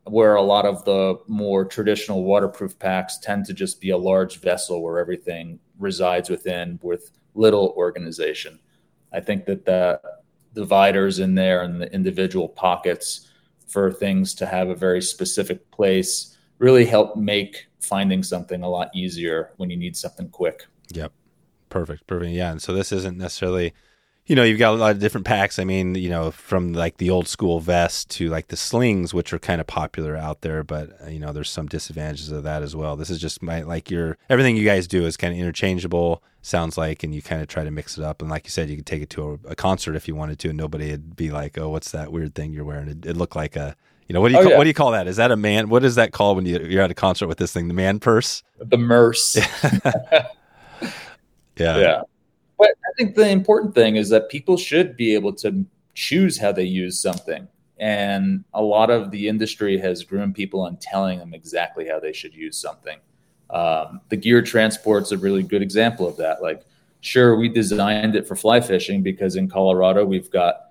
where a lot of the more traditional waterproof packs tend to just be a large vessel where everything resides within with little organization. I think that the dividers in there and the individual pockets for things to have a very specific place really help make finding something a lot easier when you need something quick. Yep. Perfect. Perfect. Yeah. And so this isn't necessarily, you know, you've got a lot of different packs. I mean, you know, from like the old school vest to like the slings, which are kind of popular out there, but uh, you know, there's some disadvantages of that as well. This is just my like your everything you guys do is kind of interchangeable. Sounds like, and you kind of try to mix it up. And like you said, you could take it to a, a concert if you wanted to, and nobody would be like, "Oh, what's that weird thing you're wearing?" It, it looked like a you know what do you oh, call, yeah. what do you call that? Is that a man? What is that called when you, you're at a concert with this thing? The man purse? The merce. yeah. Yeah. But I think the important thing is that people should be able to choose how they use something. And a lot of the industry has groomed people on telling them exactly how they should use something. Um, the gear transport's a really good example of that. Like, sure, we designed it for fly fishing because in Colorado we've got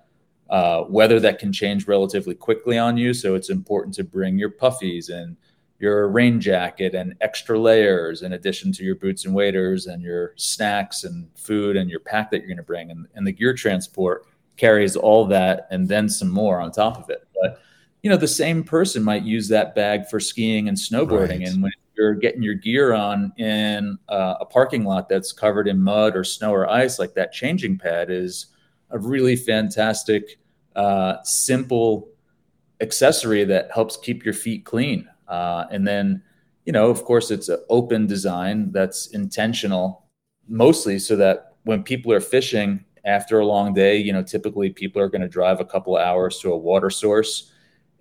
uh, weather that can change relatively quickly on you. So it's important to bring your puffies and your rain jacket and extra layers in addition to your boots and waders and your snacks and food and your pack that you're going to bring. And, and the gear transport carries all that and then some more on top of it. But you know, the same person might use that bag for skiing and snowboarding. Right. And when you're getting your gear on in uh, a parking lot that's covered in mud or snow or ice, like that changing pad is a really fantastic uh, simple accessory that helps keep your feet clean. Uh, and then, you know, of course, it's an open design that's intentional, mostly so that when people are fishing after a long day, you know, typically people are going to drive a couple hours to a water source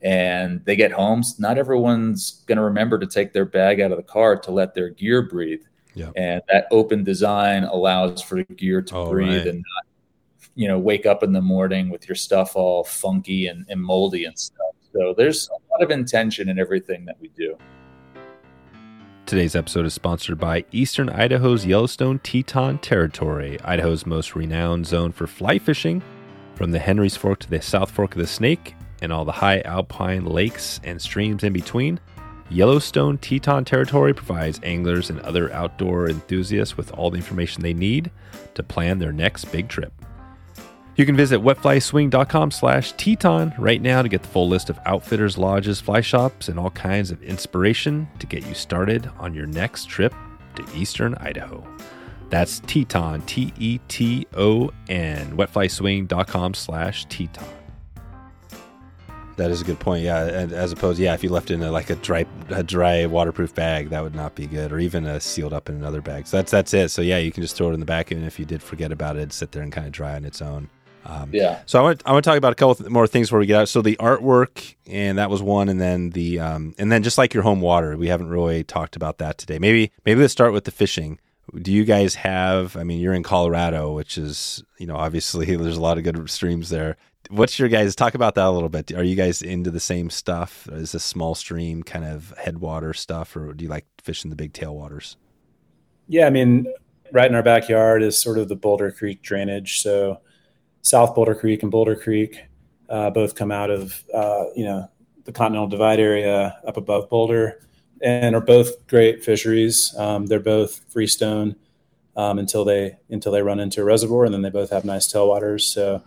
and they get home. Not everyone's going to remember to take their bag out of the car to let their gear breathe. Yeah. And that open design allows for the gear to oh, breathe right. and not you know wake up in the morning with your stuff all funky and, and moldy and stuff so there's a lot of intention in everything that we do Today's episode is sponsored by Eastern Idaho's Yellowstone Teton Territory, Idaho's most renowned zone for fly fishing, from the Henry's Fork to the South Fork of the Snake and all the high alpine lakes and streams in between. Yellowstone Teton Territory provides anglers and other outdoor enthusiasts with all the information they need to plan their next big trip. You can visit wetflyswing.com slash Teton right now to get the full list of outfitters, lodges, fly shops, and all kinds of inspiration to get you started on your next trip to eastern Idaho. That's Teton, T E T O N, wetflyswing.com slash Teton. That is a good point. Yeah, as opposed, yeah, if you left in a, like a dry, a dry waterproof bag, that would not be good, or even a sealed up in another bag. So that's that's it. So yeah, you can just throw it in the back, and if you did forget about it, sit there and kind of dry on its own. Um, yeah. So I want I want to talk about a couple th- more things before we get out. So the artwork, and that was one, and then the um, and then just like your home water, we haven't really talked about that today. Maybe maybe let's start with the fishing. Do you guys have? I mean, you're in Colorado, which is you know obviously there's a lot of good streams there. What's your guys talk about that a little bit? Are you guys into the same stuff? Is this small stream kind of headwater stuff, or do you like fishing the big tailwaters? Yeah, I mean, right in our backyard is sort of the Boulder Creek drainage. So South Boulder Creek and Boulder Creek uh, both come out of uh, you know the Continental Divide area up above Boulder, and are both great fisheries. Um, they're both freestone um, until they until they run into a reservoir, and then they both have nice tailwaters. So,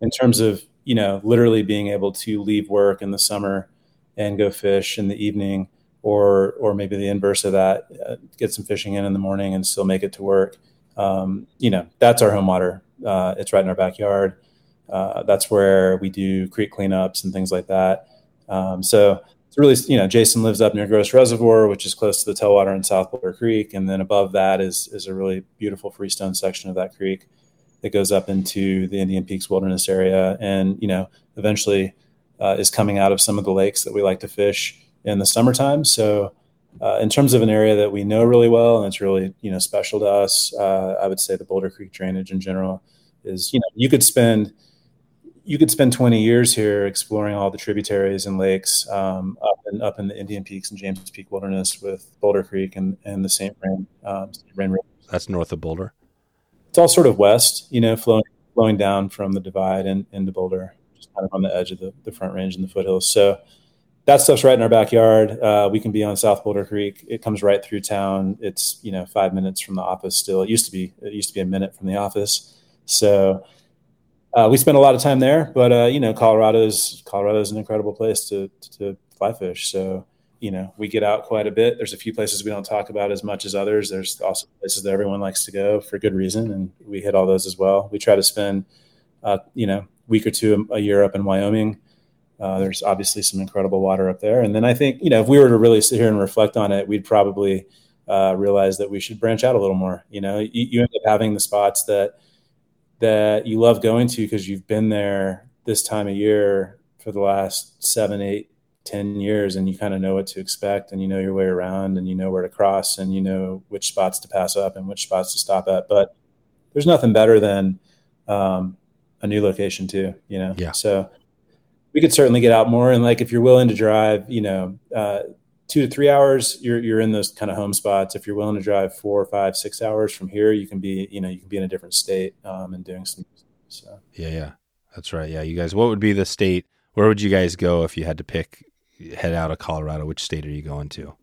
in terms of you know literally being able to leave work in the summer and go fish in the evening, or or maybe the inverse of that, uh, get some fishing in in the morning and still make it to work. Um, you know that's our home water uh, it's right in our backyard. Uh, that's where we do creek cleanups and things like that. Um, so it's really, you know, Jason lives up near Gross Reservoir, which is close to the tailwater in South Boulder Creek, and then above that is is a really beautiful freestone section of that creek that goes up into the Indian Peaks Wilderness area, and you know, eventually uh, is coming out of some of the lakes that we like to fish in the summertime. So uh, in terms of an area that we know really well and it's really you know special to us, uh, I would say the Boulder Creek drainage in general is you know you could spend you could spend 20 years here exploring all the tributaries and lakes um, up and up in the Indian Peaks and James Peak Wilderness with Boulder Creek and, and the St. Vrain, um, River. That's north of Boulder. It's all sort of west, you know, flowing flowing down from the divide and into Boulder, just kind of on the edge of the, the Front Range and the foothills. So that stuff's right in our backyard. Uh, we can be on South Boulder Creek. It comes right through town. It's you know five minutes from the office. Still, it used to be it used to be a minute from the office. So uh, we spend a lot of time there. But uh, you know, Colorado's Colorado's an incredible place to to fly fish. So you know, we get out quite a bit. There's a few places we don't talk about as much as others. There's also places that everyone likes to go for good reason, and we hit all those as well. We try to spend uh, you know week or two a year up in Wyoming uh, there's obviously some incredible water up there. And then I think, you know, if we were to really sit here and reflect on it, we'd probably uh, realize that we should branch out a little more. You know, you, you end up having the spots that that you love going to because you've been there this time of year for the last seven, eight, ten years, and you kind of know what to expect, and you know your way around, and you know where to cross, and you know which spots to pass up and which spots to stop at. But there's nothing better than um, a new location too. You know, yeah. So we could certainly get out more. And like if you're willing to drive, you know, uh, two to three hours, you're you're in those kind of home spots. If you're willing to drive four, five, six hours from here, you can be, you know, you can be in a different state um, and doing some. So yeah, yeah, that's right. Yeah, you guys, what would be the state? Where would you guys go if you had to pick? Head out of Colorado. Which state are you going to?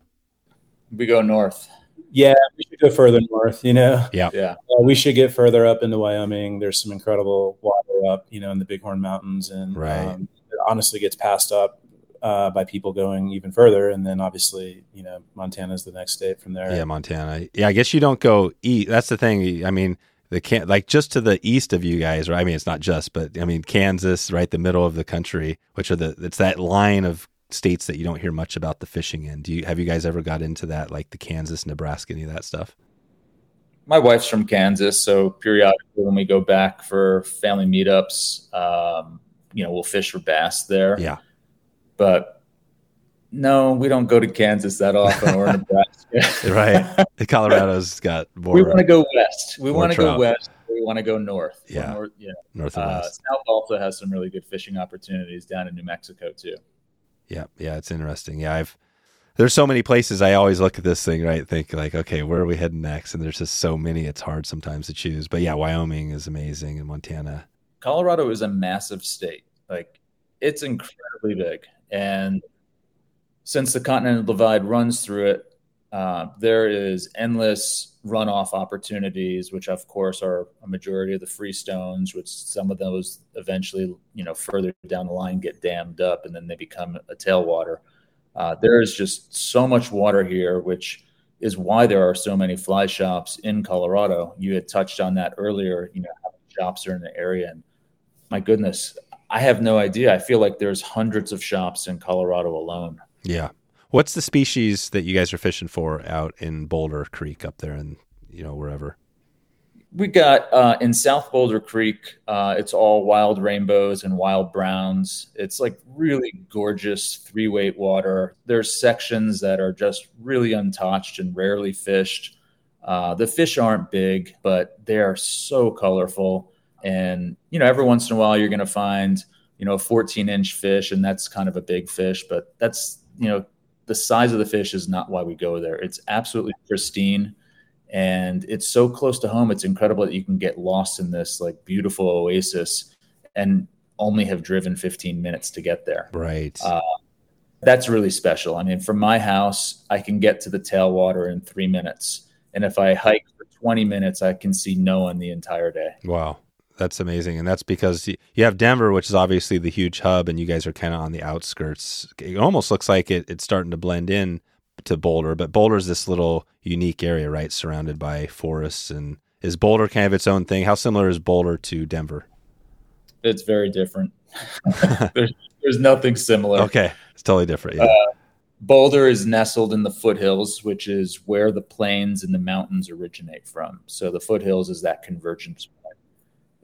We go north. Yeah, we should go further north. You know. Yeah. Yeah. Uh, we should get further up into Wyoming. There's some incredible water up, you know, in the Bighorn Mountains, and right. Um, honestly gets passed up uh, by people going even further. And then obviously, you know, Montana is the next state from there. Yeah, Montana. Yeah, I guess you don't go east. That's the thing. I mean, the can like just to the east of you guys, right? I mean, it's not just, but I mean, Kansas, right, the middle of the country, which are the it's that line of states that you don't hear much about the fishing in. Do you have you guys ever got into that, like the Kansas, Nebraska, any of that stuff? My wife's from Kansas, so periodically when we go back for family meetups, um, you know, we'll fish for bass there. Yeah. But no, we don't go to Kansas that often or Nebraska. right. The Colorado's got more. We want to go west. We want to go west. We want to go north. Yeah. North, yeah. North and uh, west. South also has some really good fishing opportunities down in New Mexico too. Yeah. Yeah. It's interesting. Yeah. I've, there's so many places I always look at this thing, right? Think like, okay, where are we heading next? And there's just so many, it's hard sometimes to choose. But yeah, Wyoming is amazing and Montana. Colorado is a massive state. Like it's incredibly big. And since the Continental Divide runs through it, uh, there is endless runoff opportunities, which of course are a majority of the freestones, which some of those eventually, you know, further down the line get dammed up and then they become a tailwater. Uh, there is just so much water here, which is why there are so many fly shops in Colorado. You had touched on that earlier, you know, shops are in the area. And my goodness, I have no idea. I feel like there's hundreds of shops in Colorado alone. Yeah. What's the species that you guys are fishing for out in Boulder Creek up there and, you know, wherever? we got uh, in South Boulder Creek. Uh, it's all wild rainbows and wild browns. It's like really gorgeous three weight water. There's sections that are just really untouched and rarely fished. Uh, the fish aren't big, but they are so colorful. And you know, every once in a while, you're going to find you know a 14 inch fish, and that's kind of a big fish. But that's you know, the size of the fish is not why we go there. It's absolutely pristine and it's so close to home it's incredible that you can get lost in this like beautiful oasis and only have driven 15 minutes to get there right uh, that's really special i mean from my house i can get to the tailwater in three minutes and if i hike for 20 minutes i can see no one the entire day wow that's amazing and that's because you have denver which is obviously the huge hub and you guys are kind of on the outskirts it almost looks like it, it's starting to blend in to Boulder, but Boulder is this little unique area, right, surrounded by forests. And is Boulder kind of its own thing? How similar is Boulder to Denver? It's very different. there's, there's nothing similar. Okay, it's totally different. Yeah. Uh, Boulder is nestled in the foothills, which is where the plains and the mountains originate from. So the foothills is that convergence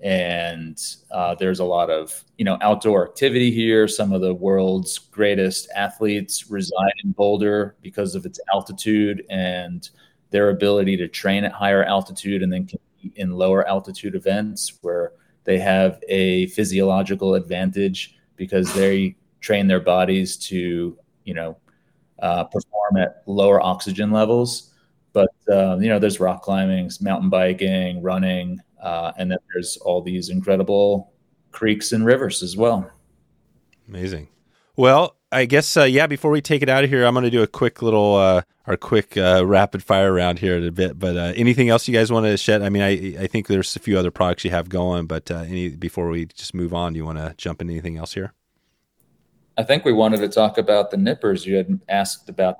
and uh, there's a lot of you know outdoor activity here. Some of the world's greatest athletes reside in boulder because of its altitude and their ability to train at higher altitude and then compete in lower altitude events where they have a physiological advantage because they train their bodies to you know uh, perform at lower oxygen levels uh, you know there's rock climbing mountain biking running uh, and then there's all these incredible creeks and rivers as well. Amazing. Well, I guess uh, yeah. Before we take it out of here, I'm going to do a quick little uh, our quick uh, rapid fire round here in a bit. But uh, anything else you guys want to shed? I mean, I I think there's a few other products you have going, but uh, any before we just move on, do you want to jump into anything else here? I think we wanted to talk about the nippers you had asked about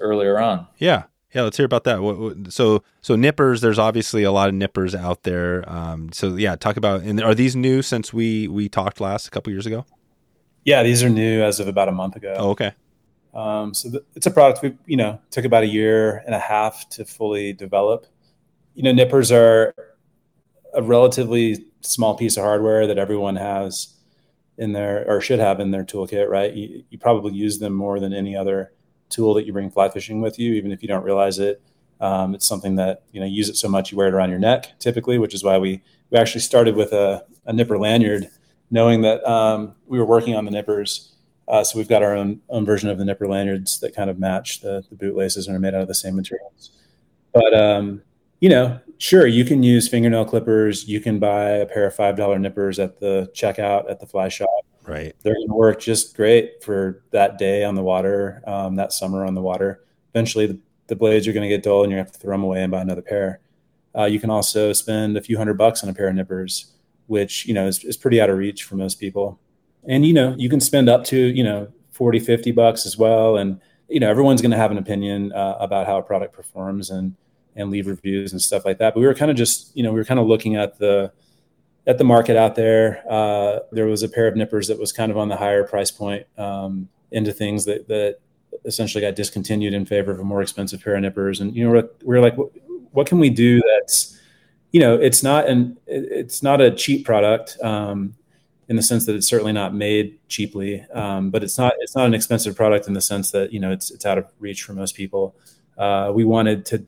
earlier on. Yeah. Yeah, let's hear about that. So, so nippers. There's obviously a lot of nippers out there. Um, so, yeah, talk about. And are these new since we we talked last a couple years ago? Yeah, these are new as of about a month ago. Oh, okay. Um, so the, it's a product we you know took about a year and a half to fully develop. You know, nippers are a relatively small piece of hardware that everyone has in their or should have in their toolkit, right? You, you probably use them more than any other tool that you bring fly fishing with you, even if you don't realize it. Um, it's something that you know use it so much you wear it around your neck typically, which is why we we actually started with a, a nipper lanyard, knowing that um, we were working on the nippers. Uh, so we've got our own own version of the nipper lanyards that kind of match the, the boot laces and are made out of the same materials. But um, you know, sure, you can use fingernail clippers. You can buy a pair of five dollar nippers at the checkout at the fly shop. Right. They're going to work just great for that day on the water, um, that summer on the water. Eventually, the, the blades are going to get dull and you have to throw them away and buy another pair. Uh, you can also spend a few hundred bucks on a pair of nippers, which, you know, is, is pretty out of reach for most people. And, you know, you can spend up to, you know, 40, 50 bucks as well. And, you know, everyone's going to have an opinion uh, about how a product performs and, and leave reviews and stuff like that. But we were kind of just, you know, we were kind of looking at the, at the market out there, uh, there was a pair of nippers that was kind of on the higher price point um, into things that that essentially got discontinued in favor of a more expensive pair of nippers. And you know, we're, we're like, what, what, can we do that's, you know, it's not an it's not a cheap product um, in the sense that it's certainly not made cheaply, um, but it's not it's not an expensive product in the sense that you know it's it's out of reach for most people. Uh, we wanted to,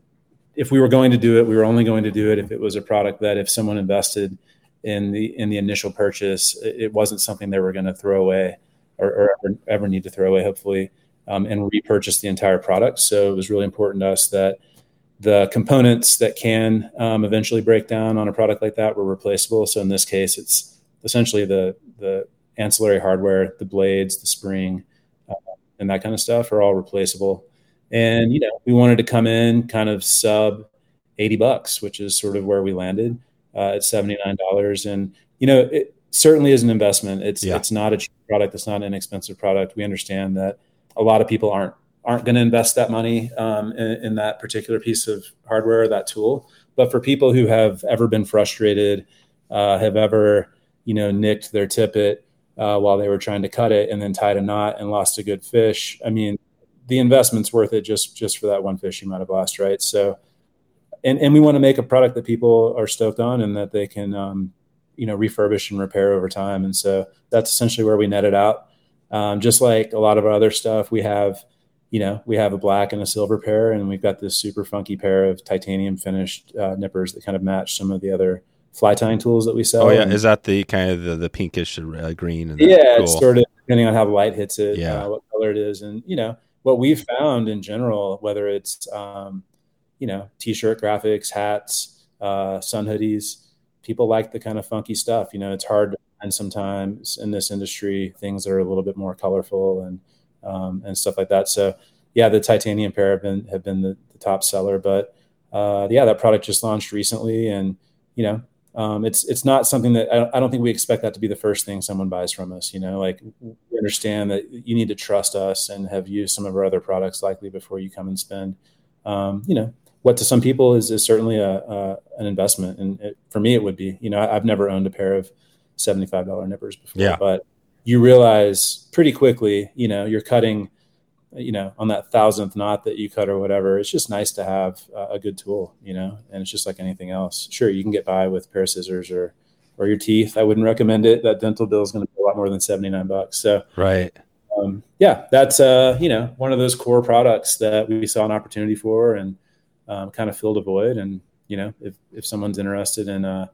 if we were going to do it, we were only going to do it if it was a product that if someone invested in the in the initial purchase. It wasn't something they were going to throw away or, or ever, ever, need to throw away, hopefully, um, and repurchase the entire product. So it was really important to us that the components that can um, eventually break down on a product like that were replaceable. So in this case, it's essentially the the ancillary hardware, the blades, the spring, uh, and that kind of stuff are all replaceable. And you know, we wanted to come in kind of sub 80 bucks, which is sort of where we landed uh, at $79 and you know it certainly is an investment it's yeah. it's not a cheap product it's not an inexpensive product we understand that a lot of people aren't aren't going to invest that money um, in, in, that particular piece of hardware or that tool. But for people who have ever been frustrated, uh, have ever you know nicked their tippet uh, while they were trying to cut it and then tied a knot and lost a good fish, I mean, the investment's worth it just just for that one fish you might have lost, right? So, and and we want to make a product that people are stoked on and that they can um, you know refurbish and repair over time. And so that's essentially where we net it out. Um, just like a lot of our other stuff, we have you know, we have a black and a silver pair, and we've got this super funky pair of titanium finished uh, nippers that kind of match some of the other fly tying tools that we sell. Oh yeah, and, is that the kind of the, the pinkish uh, green? And yeah, cool. sort of depending on how the light hits it, yeah, uh, what color it is, and you know what we've found in general, whether it's um, you know t-shirt graphics, hats, uh, sun hoodies, people like the kind of funky stuff. You know, it's hard to find sometimes in this industry things that are a little bit more colorful and um, and stuff like that. So yeah, the titanium pair have been have been the, the top seller, but uh, yeah, that product just launched recently, and you know, um, it's it's not something that I, I, don't think we expect that to be the first thing someone buys from us. You know, like we understand that you need to trust us and have used some of our other products likely before you come and spend. Um, you know, what to some people is, is certainly a, a an investment, and it, for me, it would be. You know, I, have never owned a pair of seventy five dollar nippers before, yeah. but you realize pretty quickly, you know, you're cutting, you know, on that thousandth knot that you cut or whatever. It's just nice to have a good tool, you know, and it's just like anything else. Sure, you can get by with a pair of scissors or or your teeth. I wouldn't recommend it. That dental bill is going to be a lot more than seventy nine bucks. So right. Um, yeah, that's uh, you know one of those core products that we saw an opportunity for and um, kind of filled a void. And you know, if if someone's interested in uh,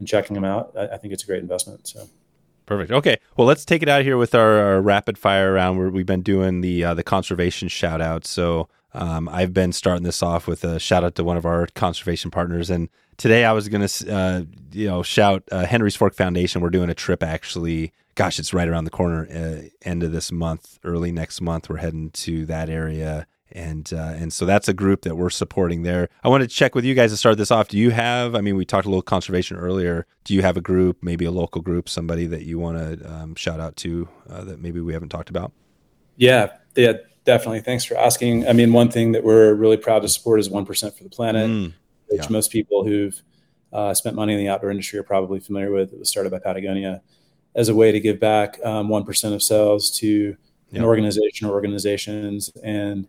in checking them out, I, I think it's a great investment. So. Perfect. Okay. Well, let's take it out here with our, our rapid fire round where we've been doing the uh, the conservation shout out. So um, I've been starting this off with a shout out to one of our conservation partners, and today I was going to uh, you know shout uh, Henry's Fork Foundation. We're doing a trip actually. Gosh, it's right around the corner. Uh, end of this month, early next month, we're heading to that area and uh, and so that's a group that we're supporting there. I want to check with you guys to start this off. Do you have? I mean, we talked a little conservation earlier. Do you have a group, maybe a local group, somebody that you want to um, shout out to uh, that maybe we haven't talked about? Yeah, yeah, definitely. Thanks for asking. I mean, one thing that we're really proud to support is one percent for the planet, mm, which yeah. most people who've uh, spent money in the outdoor industry are probably familiar with. It was started by Patagonia as a way to give back um, one um, of sales to an organization or organizations and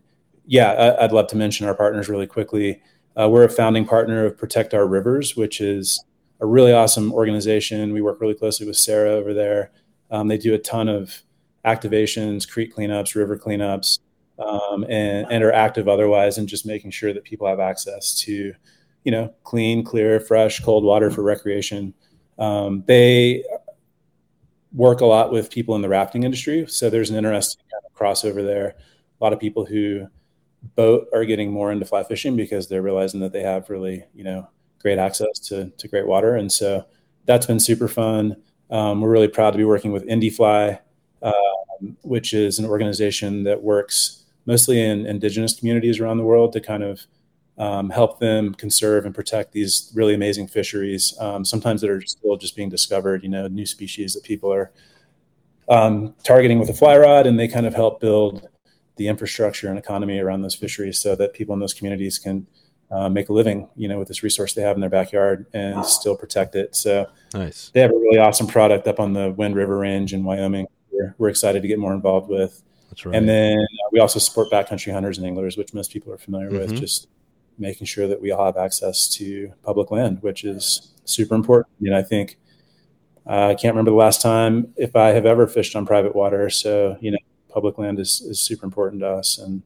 yeah, I'd love to mention our partners really quickly. Uh, we're a founding partner of Protect Our Rivers, which is a really awesome organization. We work really closely with Sarah over there. Um, they do a ton of activations, creek cleanups, river cleanups, um, and, and are active otherwise in just making sure that people have access to, you know, clean, clear, fresh, cold water for recreation. Um, they work a lot with people in the rafting industry. So there's an interesting kind of crossover there. A lot of people who boat are getting more into fly fishing because they're realizing that they have really, you know, great access to, to great water. And so that's been super fun. Um, we're really proud to be working with Indifly, um, which is an organization that works mostly in indigenous communities around the world to kind of um, help them conserve and protect these really amazing fisheries. Um, sometimes that are still just being discovered, you know, new species that people are um, targeting with a fly rod, and they kind of help build the infrastructure and economy around those fisheries so that people in those communities can uh, make a living, you know, with this resource they have in their backyard and still protect it. So nice. They have a really awesome product up on the Wind River Range in Wyoming. We're, we're excited to get more involved with. That's right. And then uh, we also support backcountry hunters and anglers, which most people are familiar mm-hmm. with. Just making sure that we all have access to public land, which is super important. You know, I think uh, I can't remember the last time if I have ever fished on private water. So you know, public land is, is super important to us. And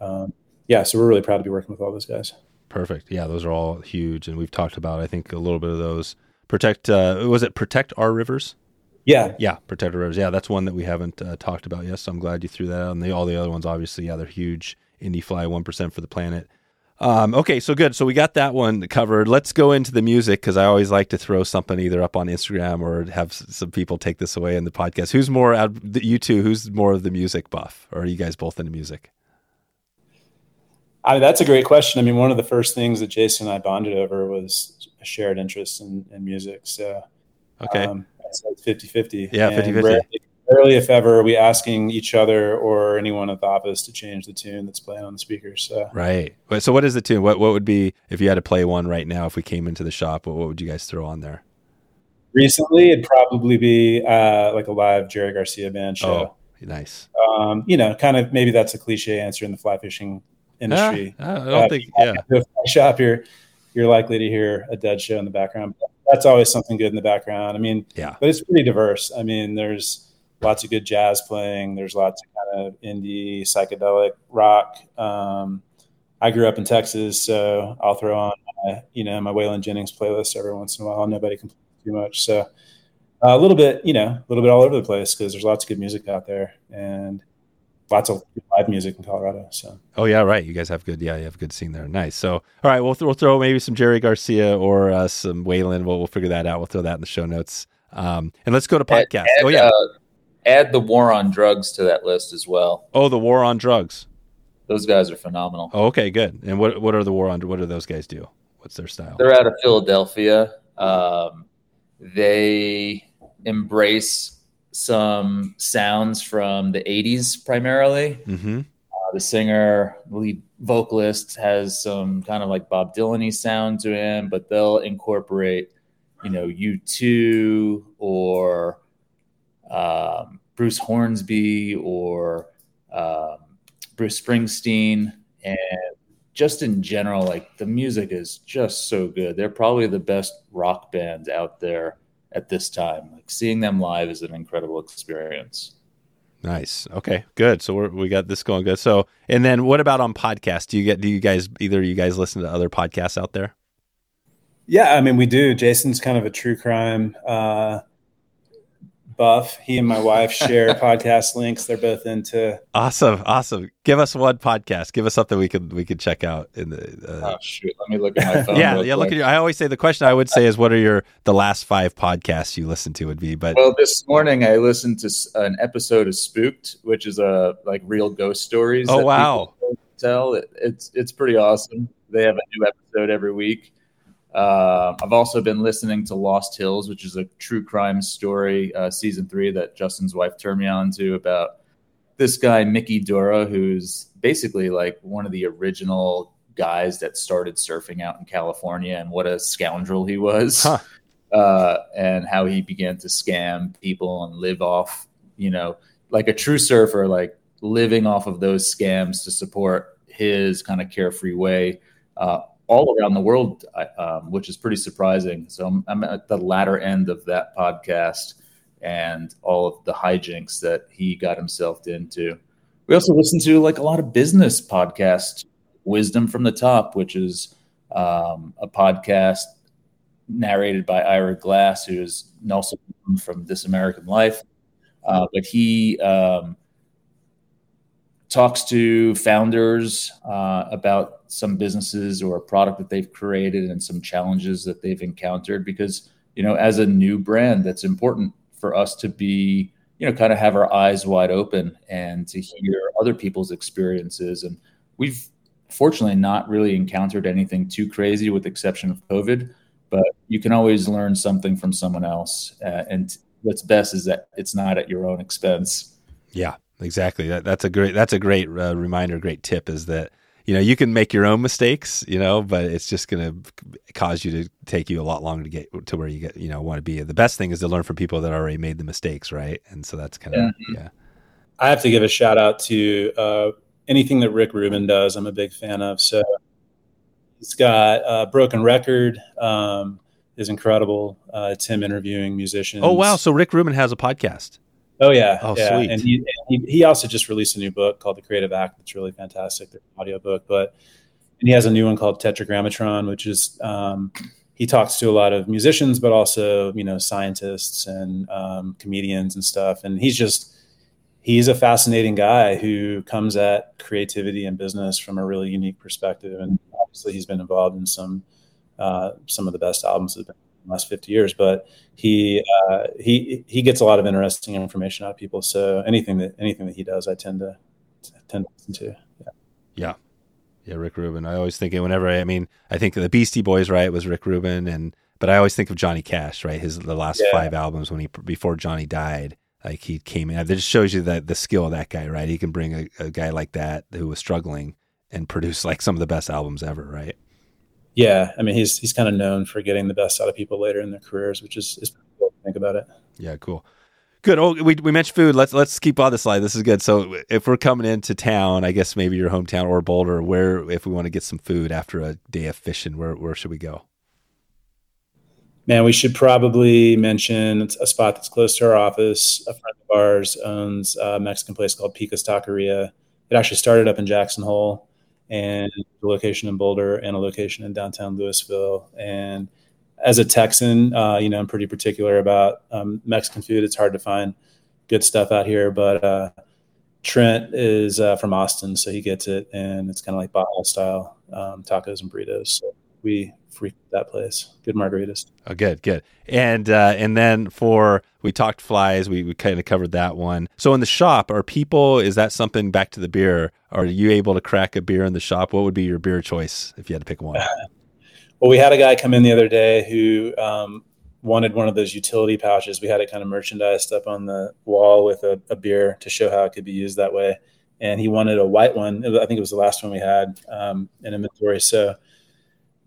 um, yeah, so we're really proud to be working with all those guys. Perfect. Yeah, those are all huge, and we've talked about I think a little bit of those. Protect uh, was it protect our rivers? Yeah, yeah, protect our rivers. Yeah, that's one that we haven't uh, talked about yet. So I'm glad you threw that out. And the, all the other ones, obviously, yeah, they're huge. Indifly, one percent for the planet. Um, okay, so good. So we got that one covered. Let's go into the music because I always like to throw something either up on Instagram or have some people take this away in the podcast. Who's more, you two, who's more of the music buff? Or are you guys both into music? I mean, that's a great question. I mean, one of the first things that Jason and I bonded over was a shared interest in, in music. So, okay. Um, so it's 50 50. Yeah, 50 50. Rarely, if ever, are we asking each other or anyone at the office to change the tune that's playing on the speakers. So right. So what is the tune? What what would be if you had to play one right now? If we came into the shop, what, what would you guys throw on there? Recently, it'd probably be uh, like a live Jerry Garcia band show. Oh, nice. Um, you know, kind of maybe that's a cliche answer in the fly fishing industry. Ah, I don't uh, think. Yeah. Shop here, you're likely to hear a dead show in the background. That's always something good in the background. I mean, yeah. But it's pretty diverse. I mean, there's lots of good jazz playing. There's lots of kind of indie psychedelic rock. Um, I grew up in Texas, so I'll throw on my, you know my Waylon Jennings playlist every once in a while. Nobody complains too much, so uh, a little bit, you know, a little bit all over the place because there's lots of good music out there and lots of live music in Colorado. So. Oh yeah, right. You guys have good. Yeah, you have a good scene there. Nice. So, all right, we'll, th- we'll throw maybe some Jerry Garcia or uh, some Waylon. We'll, we'll figure that out. We'll throw that in the show notes. Um, and let's go to podcast. Add, oh yeah. Uh, add the war on drugs to that list as well. Oh, the war on drugs. Those guys are phenomenal. Oh, okay, good. And what what are the war on? What do those guys do? What's their style? They're out of Philadelphia. Um, they embrace some sounds from the 80s primarily. Mm-hmm. Uh, the singer, lead vocalist, has some kind of like Bob Dylan sound to him, but they'll incorporate, you know, U2 or um, Bruce Hornsby or um, Bruce Springsteen. And just in general, like the music is just so good. They're probably the best rock band out there at this time. Like seeing them live is an incredible experience. Nice. Okay. Good. So we're, we got this going good. So, and then what about on podcasts? Do you get? Do you guys either you guys listen to other podcasts out there? Yeah, I mean we do. Jason's kind of a true crime uh, buff. He and my wife share podcast links. They're both into. Awesome, awesome. Give us one podcast. Give us something we could we could check out in the. Uh... Oh shoot! Let me look at my phone. yeah, yeah. Look at you. I always say the question I would say is, what are your the last five podcasts you listened to? Would be, but well, this morning I listened to an episode of Spooked, which is a like real ghost stories. Oh wow! Tell it, it's it's pretty awesome. They have a new episode every week. Uh, I've also been listening to Lost Hills, which is a true crime story, uh, season three that Justin's wife turned me on to about this guy, Miki Dora, who's basically like one of the original guys that started surfing out in California and what a scoundrel he was. Huh. Uh, and how he began to scam people and live off, you know, like a true surfer, like living off of those scams to support his kind of carefree way. Uh, all around the world, um, which is pretty surprising. So I'm, I'm, at the latter end of that podcast and all of the hijinks that he got himself into. We also listen to like a lot of business podcasts, Wisdom from the Top, which is um, a podcast narrated by Ira Glass, who is Nelson from This American Life. Uh, but he um, talks to founders uh, about some businesses or a product that they've created and some challenges that they've encountered because you know as a new brand that's important for us to be you know kind of have our eyes wide open and to hear other people's experiences. And we've fortunately not really encountered anything too crazy with the exception of covid but you can always learn something from someone else uh, and what's best is that it's not at your own expense. Yeah exactly. That, that's a great that's a great uh, reminder, great tip is that you know you can make your own mistakes, you know, but it's just going to cause you to take you a lot longer to get to where you get you know want to be. The best thing is to learn from people that already made the mistakes, right? And so that's kind of yeah. yeah. I have to give a shout out to uh, anything that Rick Rubin does. I'm a big fan of. So he's got a Broken Record. Um, is incredible. Uh, it's him interviewing musicians. Oh wow! So Rick Rubin has a podcast. Oh yeah, oh yeah. sweet. And he, he, he also just released a new book called The Creative Act. That's really fantastic. The audio book, but and he has a new one called Tetragrammaton, which is um, he talks to a lot of musicians, but also you know scientists and um, comedians and stuff. And he's just he's a fascinating guy who comes at creativity and business from a really unique perspective. And obviously, he's been involved in some uh, some of the best albums of the last 50 years but he uh, he he gets a lot of interesting information out of people so anything that anything that he does i tend to tend to listen to yeah yeah yeah rick rubin i always think whenever I, I mean i think the beastie boys right was rick rubin and but i always think of johnny cash right his the last yeah. five albums when he before johnny died Like he came in. That just shows you that the skill of that guy, right? He can bring a, a guy like that who was struggling and produce like some of the best albums ever, right? Yeah, I mean he's he's kind of known for getting the best out of people later in their careers, which is, is cool to think about it. Yeah, cool. Good. Oh, we, we mentioned food. Let's let's keep on the slide. This is good. So if we're coming into town, I guess maybe your hometown or Boulder, where if we want to get some food after a day of fishing, where where should we go? Man, we should probably mention a spot that's close to our office. A friend of ours owns a Mexican place called Pica's Taqueria. It actually started up in Jackson Hole and a location in Boulder and a location in downtown Louisville. And as a Texan, uh, you know, I'm pretty particular about um, Mexican food. It's hard to find good stuff out here, but uh, Trent is uh, from Austin, so he gets it, and it's kind of like Baja style um, tacos and burritos. So we freak that place. Good margaritas. Oh, good, good. And uh, and then for we talked flies, we, we kind of covered that one. So in the shop, are people? Is that something back to the beer? Are you able to crack a beer in the shop? What would be your beer choice if you had to pick one? well, we had a guy come in the other day who um, wanted one of those utility pouches. We had it kind of merchandised up on the wall with a, a, beer to show how it could be used that way. And he wanted a white one. I think it was the last one we had um, in inventory. So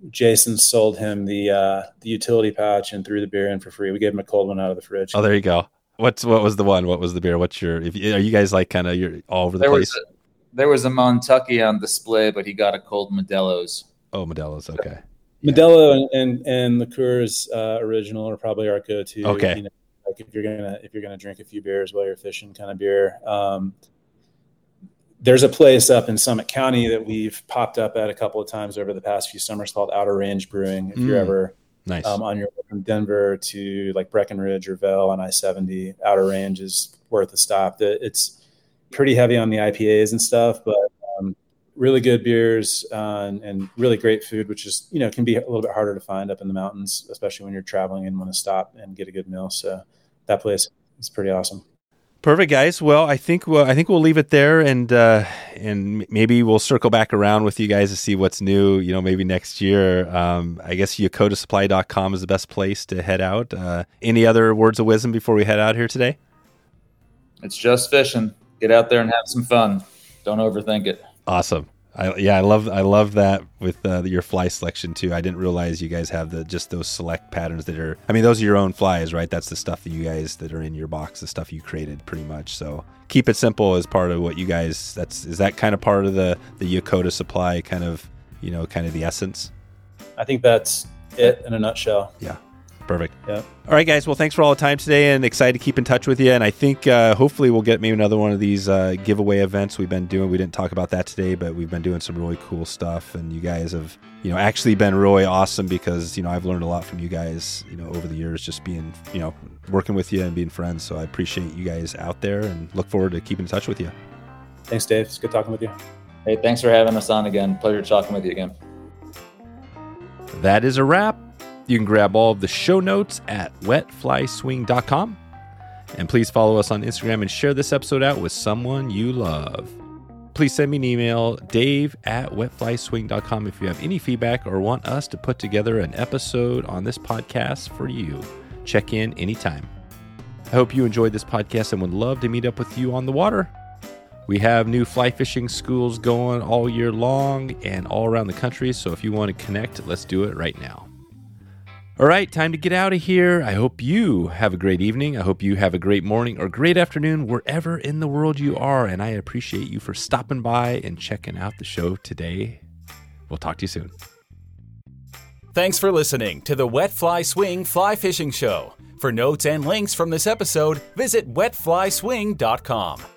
Jason sold him the uh, the utility pouch and threw the beer in for free. We gave him a cold one out of the fridge. Oh, there you go. What's what was the one? What was the beer? What's your? If, are you guys like kind of you're all over the there place? Was a, there was a Montucky on display, but he got a cold Modelo's. Oh, Modelo's. Okay. Modelo and and, and liqueurs uh, original are probably our go-to. Okay. You know, like if you're gonna if you're gonna drink a few beers while you're fishing, kind of beer. Um, there's a place up in Summit County that we've popped up at a couple of times over the past few summers called Outer Range Brewing. If mm, you're ever nice. um, on your way from Denver to like Breckenridge or Vail on I-70, Outer Range is worth a stop. It's pretty heavy on the IPAs and stuff, but um, really good beers uh, and, and, really great food, which is you know can be a little bit harder to find up in the mountains, especially when you're traveling and want to stop and get a good meal. So that place is pretty awesome. Perfect, guys. Well, I think we'll, I think we'll leave it there, and uh, and maybe we'll circle back around with you guys to see what's new. You know, maybe next year. Um, I guess YakodaSupply.com is the best place to head out. Uh, any other words of wisdom before we head out here today? It's just fishing. Get out there and have some fun. Don't overthink it. Awesome. I, yeah, I love I love that with uh, your fly selection too. I didn't realize you guys have the just those select patterns that are. I mean, those are your own flies, right? That's the stuff that you guys that are in your box, the stuff you created, pretty much. So keep it simple as part of what you guys. That's is that kind of part of the the Yakoda supply, kind of you know, kind of the essence. I think that's it in a nutshell. Yeah. Perfect. Yeah. All right, guys. Well, thanks for all the time today, and excited to keep in touch with you. And I think uh, hopefully we'll get maybe another one of these uh, giveaway events we've been doing. We didn't talk about that today, but we've been doing some really cool stuff, and you guys have you know actually been really awesome because you know I've learned a lot from you guys you know over the years just being you know working with you and being friends. So I appreciate you guys out there, and look forward to keeping in touch with you. Thanks, Dave. It's good talking with you. Hey, thanks for having us on again. Pleasure talking with you again. That is a wrap. You can grab all of the show notes at wetflyswing.com. And please follow us on Instagram and share this episode out with someone you love. Please send me an email, dave at wetflyswing.com, if you have any feedback or want us to put together an episode on this podcast for you. Check in anytime. I hope you enjoyed this podcast and would love to meet up with you on the water. We have new fly fishing schools going all year long and all around the country. So if you want to connect, let's do it right now. All right, time to get out of here. I hope you have a great evening. I hope you have a great morning or great afternoon wherever in the world you are. And I appreciate you for stopping by and checking out the show today. We'll talk to you soon. Thanks for listening to the Wet Fly Swing Fly Fishing Show. For notes and links from this episode, visit wetflyswing.com.